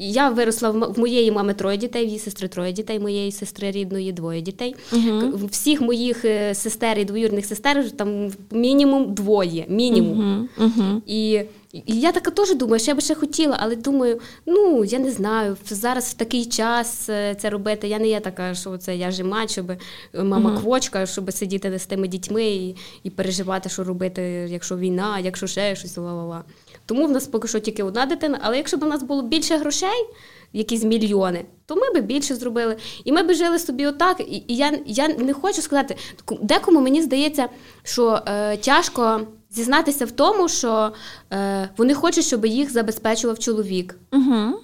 S2: я виросла в моєї мами троє дітей, в її сестри троє дітей, моєї сестри рідної двоє дітей. uh Всіх моїх е, сестер і двоюрних сестер там мінімум двоє. Мінімум. uh І і я така теж думаю, що я би ще хотіла, але думаю, ну я не знаю, зараз в такий час е, це робити. Я не є така, що це я же мать, щоб е, мама uh квочка, щоб сидіти з тими дітьми і і переживати, що робити, якщо війна, якщо ще щось ла-ла-ла. Тому в нас поки що тільки одна дитина. Але якщо б у нас було більше грошей, якісь мільйони, то ми б більше зробили. І ми б жили собі отак. І, я я не хочу сказати, декому мені здається, що е, тяжко зізнатися в тому, що е, вони хочуть, щоб їх забезпечував чоловік.
S1: Угу.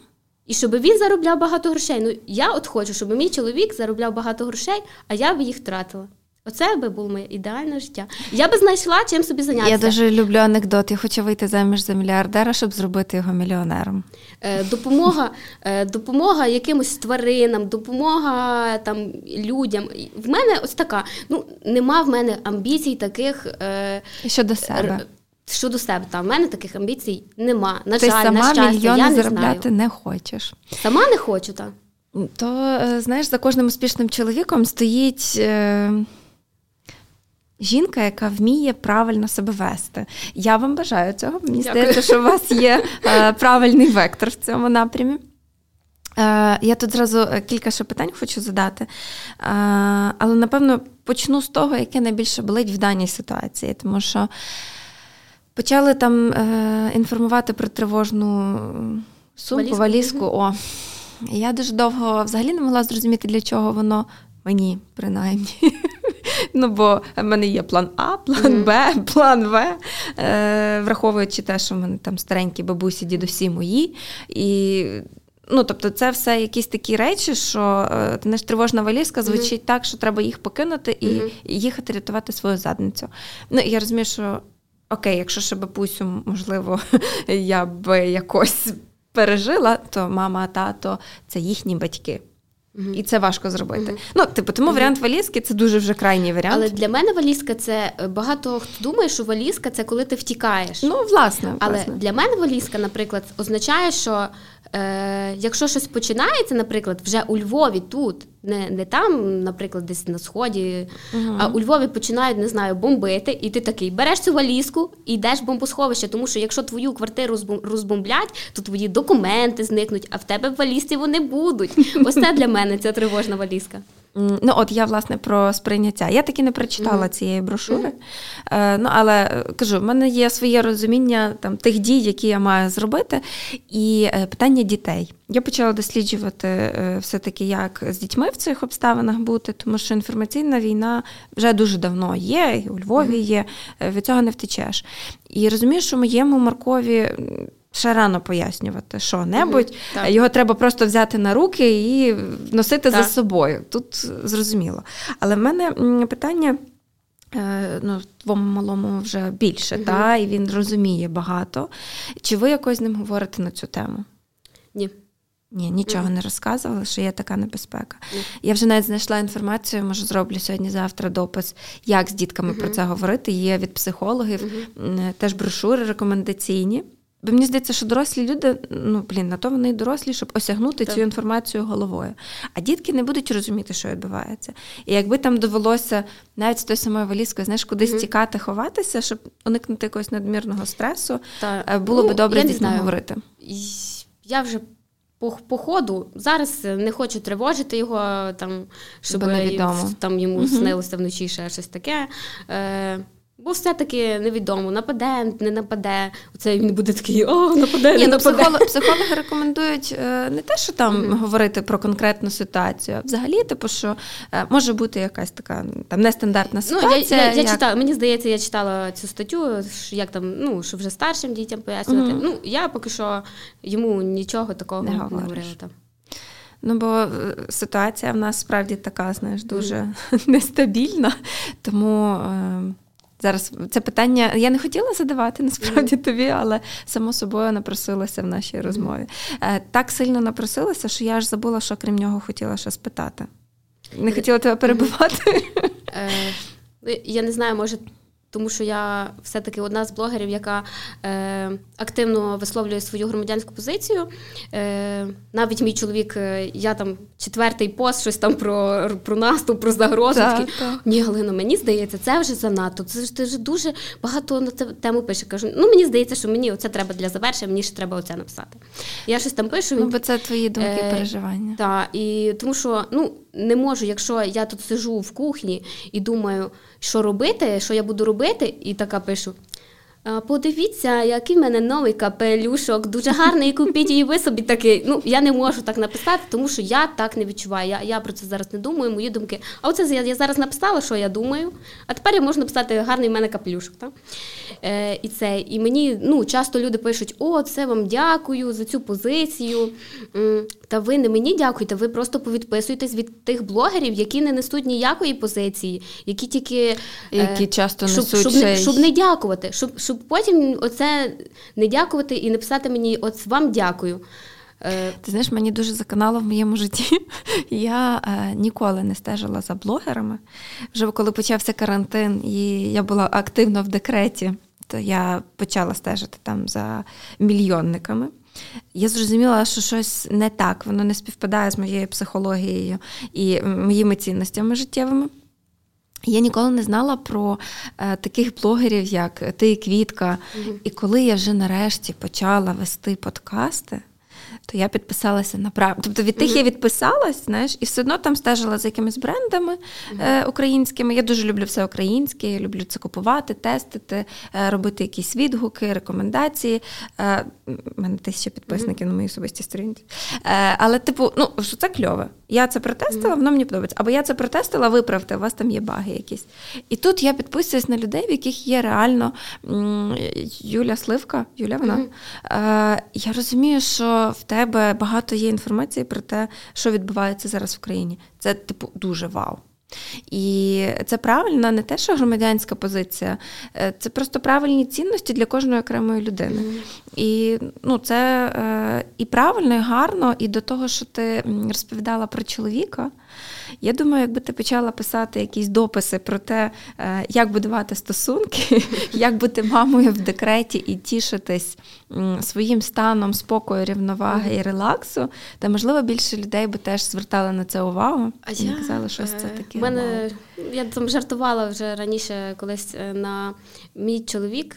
S2: І щоб він заробляв багато грошей. Ну я от хочу, щоб мій чоловік заробляв багато грошей, а я б їх втратила. Оце би було моє ідеальне життя. Я би знайшла чим собі зайнятися.
S1: Я дуже люблю анекдот. Я хочу вийти заміж за мільярдера, щоб зробити його мільйонером.
S2: Е, Допомога е, допомога якимось тваринам, допомога там людям. В мене ось така. Ну нема в мене амбіцій таких
S1: е, щодо себе.
S2: Щодо себе, та в мене таких амбіцій нема. На Ти жаль, сама на щастя, мільйони я
S1: не заробляти знаю. не хочеш.
S2: Сама не хочу, так.
S1: То е, знаєш, за кожним успішним чоловіком стоїть. Жінка, яка вміє правильно себе вести. Я вам бажаю цього. Мені здається, що у вас є е, правильний вектор в цьому напрямі. Е, я тут зразу е, кілька ще питань хочу задати, е, але напевно почну з того, яке найбільше болить в даній ситуації, тому що почали там е, інформувати про тривожну сумку, валізку. валізку. О, я дуже довго взагалі не могла зрозуміти, для чого воно мені принаймні. Ну, бо в мене є план А, план Б, план В, е, враховуючи те, що в мене там старенькі бабусі, дідусі мої. І Ну, тобто, це все якісь такі речі, що не ж тривожна валізка звучить mm-hmm. так, що треба їх покинути і mm-hmm. їхати рятувати свою задницю. Ну, я розумію, що окей, якщо ще бабусю, можливо, я б якось пережила, то мама, тато це їхні батьки. Mm-hmm. І це важко зробити. Mm-hmm. Ну, типу, тому mm-hmm. варіант валізки це дуже вже крайній варіант.
S2: Але для мене валізка це е, багато хто думає, що валізка це коли ти втікаєш.
S1: Ну, власне.
S2: Але
S1: власне.
S2: для мене валізка, наприклад, означає, що е, якщо щось починається, наприклад, вже у Львові тут. не не там, наприклад, десь на сході, uh а у Львові починають не знаю, бомбити, і ти такий береш цю валізку і йдеш в бомбосховище, тому що якщо твою квартиру розбомблять, то твої документи зникнуть, а в тебе в валізці вони будуть. Ось це для мене ця тривожна валізка.
S1: Ну, от я власне про сприйняття. Я таки не прочитала mm-hmm. цієї брошури. Mm-hmm. Е, ну, але е, кажу, в мене є своє розуміння там тих дій, які я маю зробити, і е, питання дітей. Я почала досліджувати е, все-таки, як з дітьми в цих обставинах бути, тому що інформаційна війна вже дуже давно є, і у Львові є. Е, від цього не втечеш. І розумію, що моєму Маркові ще рано пояснювати що-небудь. Угу, Його треба просто взяти на руки і носити так. за собою. Тут зрозуміло. Але в мене питання. Е, ну, твоєму малому вже більше, uh та, і він розуміє багато. Чи ви якось з ним говорите на цю тему?
S2: Ні.
S1: Ні, нічого uh не розказували, що є така небезпека. uh Я вже навіть знайшла інформацію, може, зроблю сьогодні-завтра допис, як з дітками про це говорити. Є від психологів, теж брошури рекомендаційні. Бо мені здається, що дорослі люди, ну блін, на то вони й дорослі, щоб осягнути так. цю інформацію головою. А дітки не будуть розуміти, що відбувається. І якби там довелося навіть з тою самою валізкою, знаєш, кудись mm-hmm. тікати, ховатися, щоб уникнути якогось надмірного стресу, та, е, було ну, би добре з дітьми говорити.
S2: Я вже по, по ходу зараз не хочу тривожити його, там, щоб там йому mm-hmm. снилося вночі ще щось таке. Е, Бо все-таки невідомо, нападе, не нападе. Оце він буде такий, о, нападе. Ні, не ну, нападе.
S1: Психологи, психологи рекомендують е, не те, що там mm-hmm. говорити про конкретну ситуацію, а взагалі, типу, що е, може бути якась така там нестандартна ситуація.
S2: Ну, я, я, я читала, Мені здається, я читала цю статтю, як там, ну, що вже старшим дітям пояснювати. Mm-hmm. Ну, я поки що йому нічого такого не, не говорила там.
S1: Ну, бо е, ситуація в нас справді така, знаєш, дуже mm-hmm. нестабільна, тому. Е, Зараз це питання я не хотіла задавати насправді тобі, але само собою напросилася в нашій розмові. Е, так сильно напросилася, що я аж забула, що крім нього хотіла ще спитати. Не хотіла тебе перебувати.
S2: Е, я не знаю, може, тому що я все-таки одна з блогерів, яка е, активно висловлює свою громадянську позицію. Е, Навіть мій чоловік, е, я там четвертий пост, щось там про про наступ, про загрозу. Так, так. Ні, Галино, мені здається, це вже занадто. Це ж ти вже дуже багато на цю тему пише. Кажу, ну мені здається, що мені оце треба для завершення, мені ще треба оце написати. Я щось там пишу.
S1: Ну, бо це твої думки і е, переживання.
S2: Так, і тому що ну не можу, якщо я тут сижу в кухні і думаю, що робити, що я буду робити, і така пишу. Подивіться, який в мене новий капелюшок, дуже гарний, купіть її ви собі такий. Ну, я не можу так написати, тому що я так не відчуваю. Я я про це зараз не думаю, мої думки. А оце я я зараз написала, що я думаю. А тепер я можу написати гарний в мене капелюшок. Так? Е, І це. І мені ну, часто люди пишуть: О, це вам дякую за цю позицію. Та ви не мені дякуєте, ви просто повідписуєтесь від тих блогерів, які не несуть ніякої позиції, які тільки
S1: е, які часто
S2: щоб,
S1: несуть
S2: щоб, щоб, щоб не дякувати, щоб щоб потім оце не дякувати і написати мені: от вам дякую.
S1: Е, Ти знаєш, мені дуже заканало в моєму житті. Я е, ніколи не стежила за блогерами. Вже коли почався карантин, і я була активно в декреті, то я почала стежити там за мільйонниками. Я зрозуміла, що щось не так, воно не співпадає з моєю психологією і моїми цінностями життєвими. Я ніколи не знала про е, таких блогерів, як ти, Квітка. Mm-hmm. І коли я вже нарешті почала вести подкасти, то я підписалася на прав. Тобто від тих mm-hmm. я відписалась, знаєш, і все одно там стежила за якимись брендами mm-hmm. е, українськими. Я дуже люблю все українське, я люблю це купувати, тестити, е, робити якісь відгуки, рекомендації. Е, У мене тисяча підписників mm-hmm. на моїй особистій сторінці. Е, Але, типу, ну що це кльове. Я це протестила, воно мені подобається. Або я це протестила, виправте, у вас там є баги якісь. І тут я підписуюсь на людей, в яких є реально Юля Сливка, Юля вона. Е, Я розумію, що в тебе багато є інформації про те, що відбувається зараз в країні. Це, типу, дуже вау. І це правильна не те, що громадянська позиція, е, це просто правильні цінності для кожної окремої людини. Mm-hmm. І ну, це е, і правильно, і гарно, і до того, що ти розповідала про чоловіка. Я думаю, якби ти почала писати якісь дописи про те, е, як будувати стосунки, як бути мамою в декреті і тішитись своїм станом спокою, рівноваги і релаксу, то можливо більше людей би теж звертали на це увагу
S2: а і я, казали, що це е, таке. Мене я там жартувала вже раніше, колись е, на мій чоловік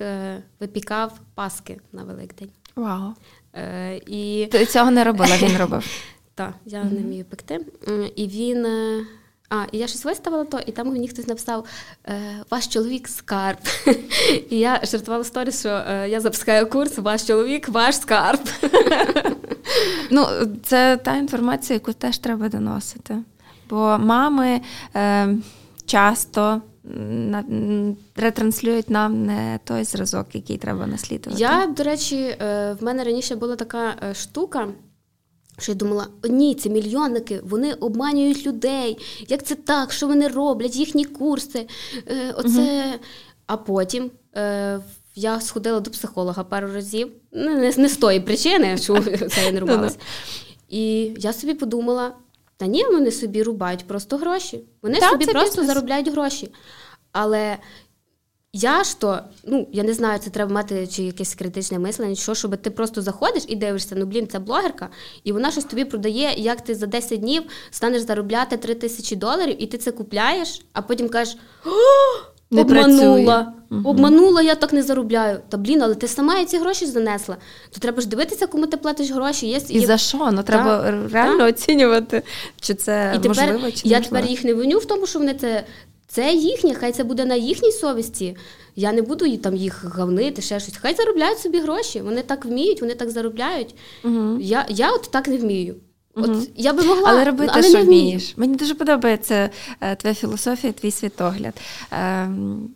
S2: випікав паски на Великдень.
S1: Вау. Е, і... Ти цього не робила, він робив.
S2: Так, я не вмію пекти. І він. Е, а, і я щось виставила то, і там мені хтось написав: е, Ваш чоловік скарб. І я жартувала сторіс, що я запускаю курс, ваш чоловік, ваш скарб.
S1: Ну, це та інформація, яку теж треба доносити. Бо мами е, часто ретранслюють нам не той зразок, який треба наслідувати.
S2: Я, до речі, е, в мене раніше була така е, штука. Що я думала, ні, це мільйонники, вони обманюють людей. Як це так? Що вони роблять? Їхні курси. Е, оце. Угу. А потім е, я сходила до психолога пару разів. Ну, не, не з тої причини, що це я не рубалась. І я собі подумала: та ні, вони собі рубають просто гроші. Вони так, собі просто бізнес. заробляють гроші. Але я ж то, ну я не знаю, це треба мати чи якесь критичне мислення, що щоб ти просто заходиш і дивишся, ну блін, це блогерка, і вона щось тобі продає, як ти за 10 днів станеш заробляти 3 тисячі доларів, і ти це купляєш, а потім кажеш. Не обманула, угу. обманула, я так не заробляю. Та блін, але ти сама ці гроші занесла. То треба ж дивитися, кому ти платиш гроші. Є,
S1: І є... за що? Ну треба так, реально так. оцінювати, чи це і можливо,
S2: тепер
S1: чи
S2: я тепер їх не виню в тому, що вони це це їхнє, хай це буде на їхній совісті. Я не буду там їх гавнити, ще щось. Хай заробляють собі гроші. Вони так вміють, вони так заробляють. Угу. Я я от так не вмію. От угу. я би могла,
S1: але робити, але що не вмієш. Мені дуже подобається е, твоя філософія, твій світогляд. Е,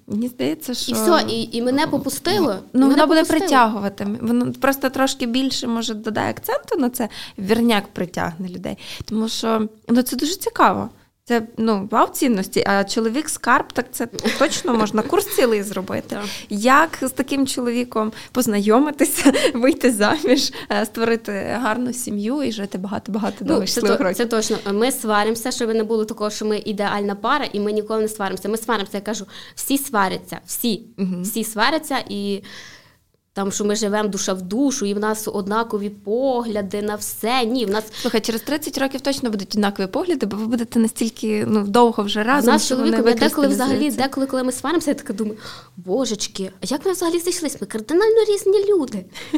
S1: Мені здається, що
S2: і все, і і мене попустило.
S1: Ну воно буде притягувати. Воно просто трошки більше може додає акценту на це. Вірняк притягне людей, тому що ну це дуже цікаво. Це ну вау цінності, а чоловік скарб, так це точно можна курс цілий зробити. Як з таким чоловіком познайомитися, вийти заміж, е, створити гарну сім'ю і жити багато-багато ну, довгих щасливих років?
S2: Це точно. Ми сваримося, щоб не було такого, що ми ідеальна пара, і ми ніколи не сваримося. Ми сваримося, я кажу, всі сваряться, всі, угу. всі сваряться і. Там, що ми живемо душа в душу, і в нас однакові погляди на все. Ні, в нас
S1: слухай, через 30 років точно будуть однакові погляди, бо ви будете настільки ну довго вже разом.
S2: У нас чоловіком я деколи взагалі, деколи, коли ми сваримося, я така думаю, божечки, а як ми взагалі зайшлися? Ми кардинально різні люди.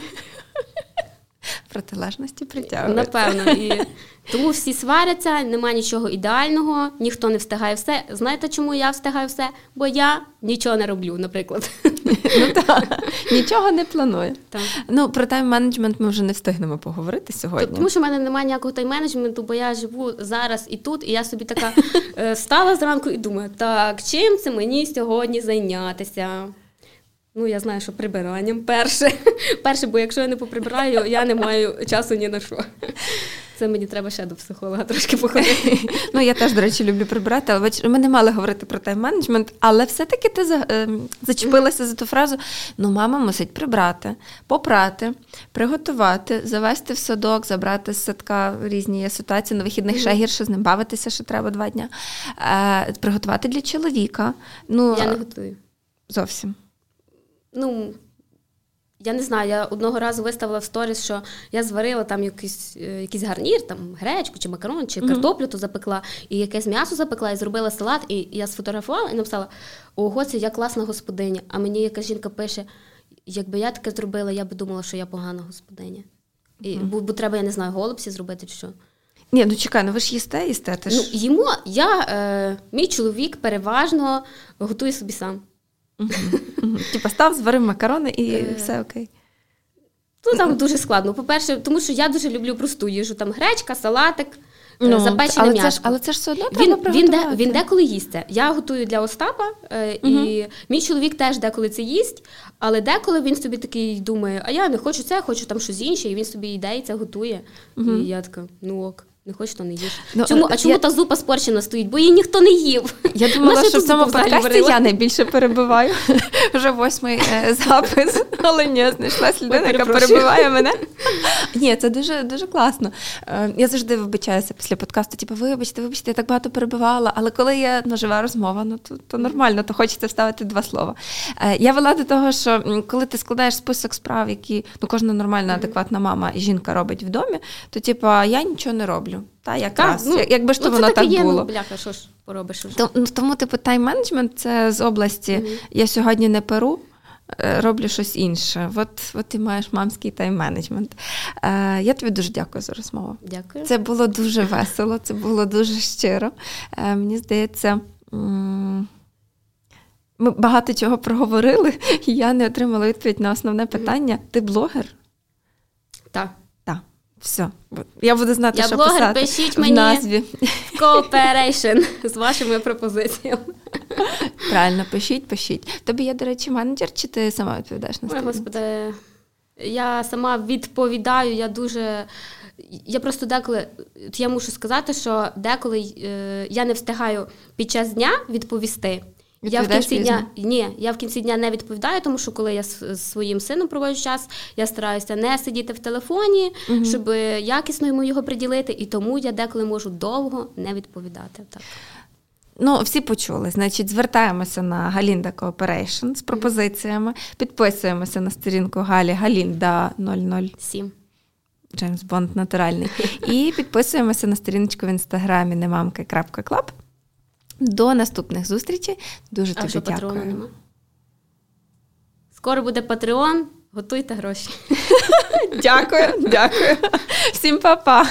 S1: Протилежності притягуються.
S2: Напевно. І Тому всі сваряться, немає нічого ідеального, ніхто не встигає все. Знаєте, чому я встигаю все? Бо я нічого не роблю, наприклад.
S1: Ну так, Нічого не планую. Так. Ну, Про тайм-менеджмент ми вже не встигнемо поговорити сьогодні.
S2: Тому що в мене немає ніякого тайм-менеджменту, бо я живу зараз і тут, і я собі така е, встала зранку і думаю, так, чим це мені сьогодні зайнятися? Ну, я знаю, що прибиранням перше. Перше, бо якщо я не поприбираю, я не маю часу ні на що. Це мені треба ще до психолога трошки походити.
S1: Ну, я теж, до речі, люблю прибирати, але ми не мали говорити про тайм-менеджмент, але все-таки ти ем, зачепилася за ту фразу: ну, мама мусить прибрати, попрати, приготувати, завести в садок, забрати з садка різні ситуації на вихідних ще гірше з ним бавитися, що треба два дня. Е, приготувати для чоловіка. Ну,
S2: Я не готую.
S1: Зовсім.
S2: Ну, я не знаю, я одного разу виставила в сторіс, що я зварила там якийсь е, якийсь гарнір, там гречку чи макарон, чи картоплю то запекла, і якесь м'ясо запекла, і зробила салат, і я сфотографувала і написала: Ого, це я класна господиня. А мені якась жінка пише: якби я таке зробила, я би думала, що я погана господиня. І, Бо, бо треба, я не знаю, голубці зробити чи що.
S1: Ні, ну чекай, ну ви ж їсте, їсте. Ти
S2: ж... Ну, їмо, я, е, мій чоловік переважно готує собі сам.
S1: Типа став, зварив макарони і е. все окей.
S2: Ну там дуже складно. По-перше, тому що я дуже люблю просту їжу. Там гречка, салатик, е, ну, запечене
S1: м'ясо. Але це ж все одно він, треба
S2: він, де, він деколи їсть це. Я готую для Остапа, е, угу. і мій чоловік теж деколи це їсть, але деколи він собі такий думає, а я не хочу це, хочу там щось інше, і він собі йде і це готує. Угу. І я така, ну ок. Не хочеш, то не їж. Ну, чому, А чому я... та зупа спорчена стоїть? Бо її ніхто не їв.
S1: Я думала, що в цьому подкасті я найбільше перебиваю. Вже восьмий е, запис, але ні, знайшлась людина, яка перебиває мене. Ні, це дуже дуже класно. Е, я завжди вибачаюся після подкасту, типу, вибачте, вибачте, я так багато перебивала. Але коли є ну, жива розмова, ну то, то нормально, то хочеться вставити два слова. Е, я вела до того, що коли ти складаєш список справ, які ну, кожна нормальна, адекватна мама і жінка робить в домі, то типу, я нічого не роблю. Та якраз, так, ну, якби ж то ну, воно так
S2: є,
S1: було.
S2: Ну, бляха, що ж поробиш?
S1: Тому, ну, тому типу, тайм-менеджмент це з області mm я сьогодні не перу. Е, роблю щось інше. От от ти маєш мамський тайм-менеджмент. Е, Я тобі дуже дякую за розмову.
S2: Дякую.
S1: Це було дуже весело, це було дуже щиро. Е, Мені здається, ми багато чого проговорили, і я не отримала відповідь на основне питання. Ти блогер?
S2: Так.
S1: Все, я буду знати,
S2: я
S1: що
S2: блогер,
S1: писати
S2: пишіть
S1: в
S2: мені
S1: назві.
S2: Cooperation з вашими пропозиціями.
S1: Правильно, пишіть, пишіть. Тобі є, до речі, менеджер, чи ти сама відповідаєш на
S2: Ой, Господи, я сама відповідаю, я дуже. Я просто деколи я мушу сказати, що деколи е, я не встигаю під час дня відповісти. Я в кінці дня ні, я в кінці дня не відповідаю, тому що коли я з своїм сином проводжу час, я стараюся не сидіти в телефоні, угу. щоб якісно йому його приділити, і тому я деколи можу довго не відповідати. Так.
S1: Ну, всі почули. Значить, звертаємося на Галінда Cooperation з пропозиціями, підписуємося на сторінку Галі Галінда 007. Джеймс Бонд натуральний. І підписуємося на сторіночку в інстаграмі немамка.клаб. До наступних зустрічей. Дуже а тобі що, дякую. Нема?
S2: Скоро буде Патреон. Готуйте гроші.
S1: Дякую, дякую. Всім па-па.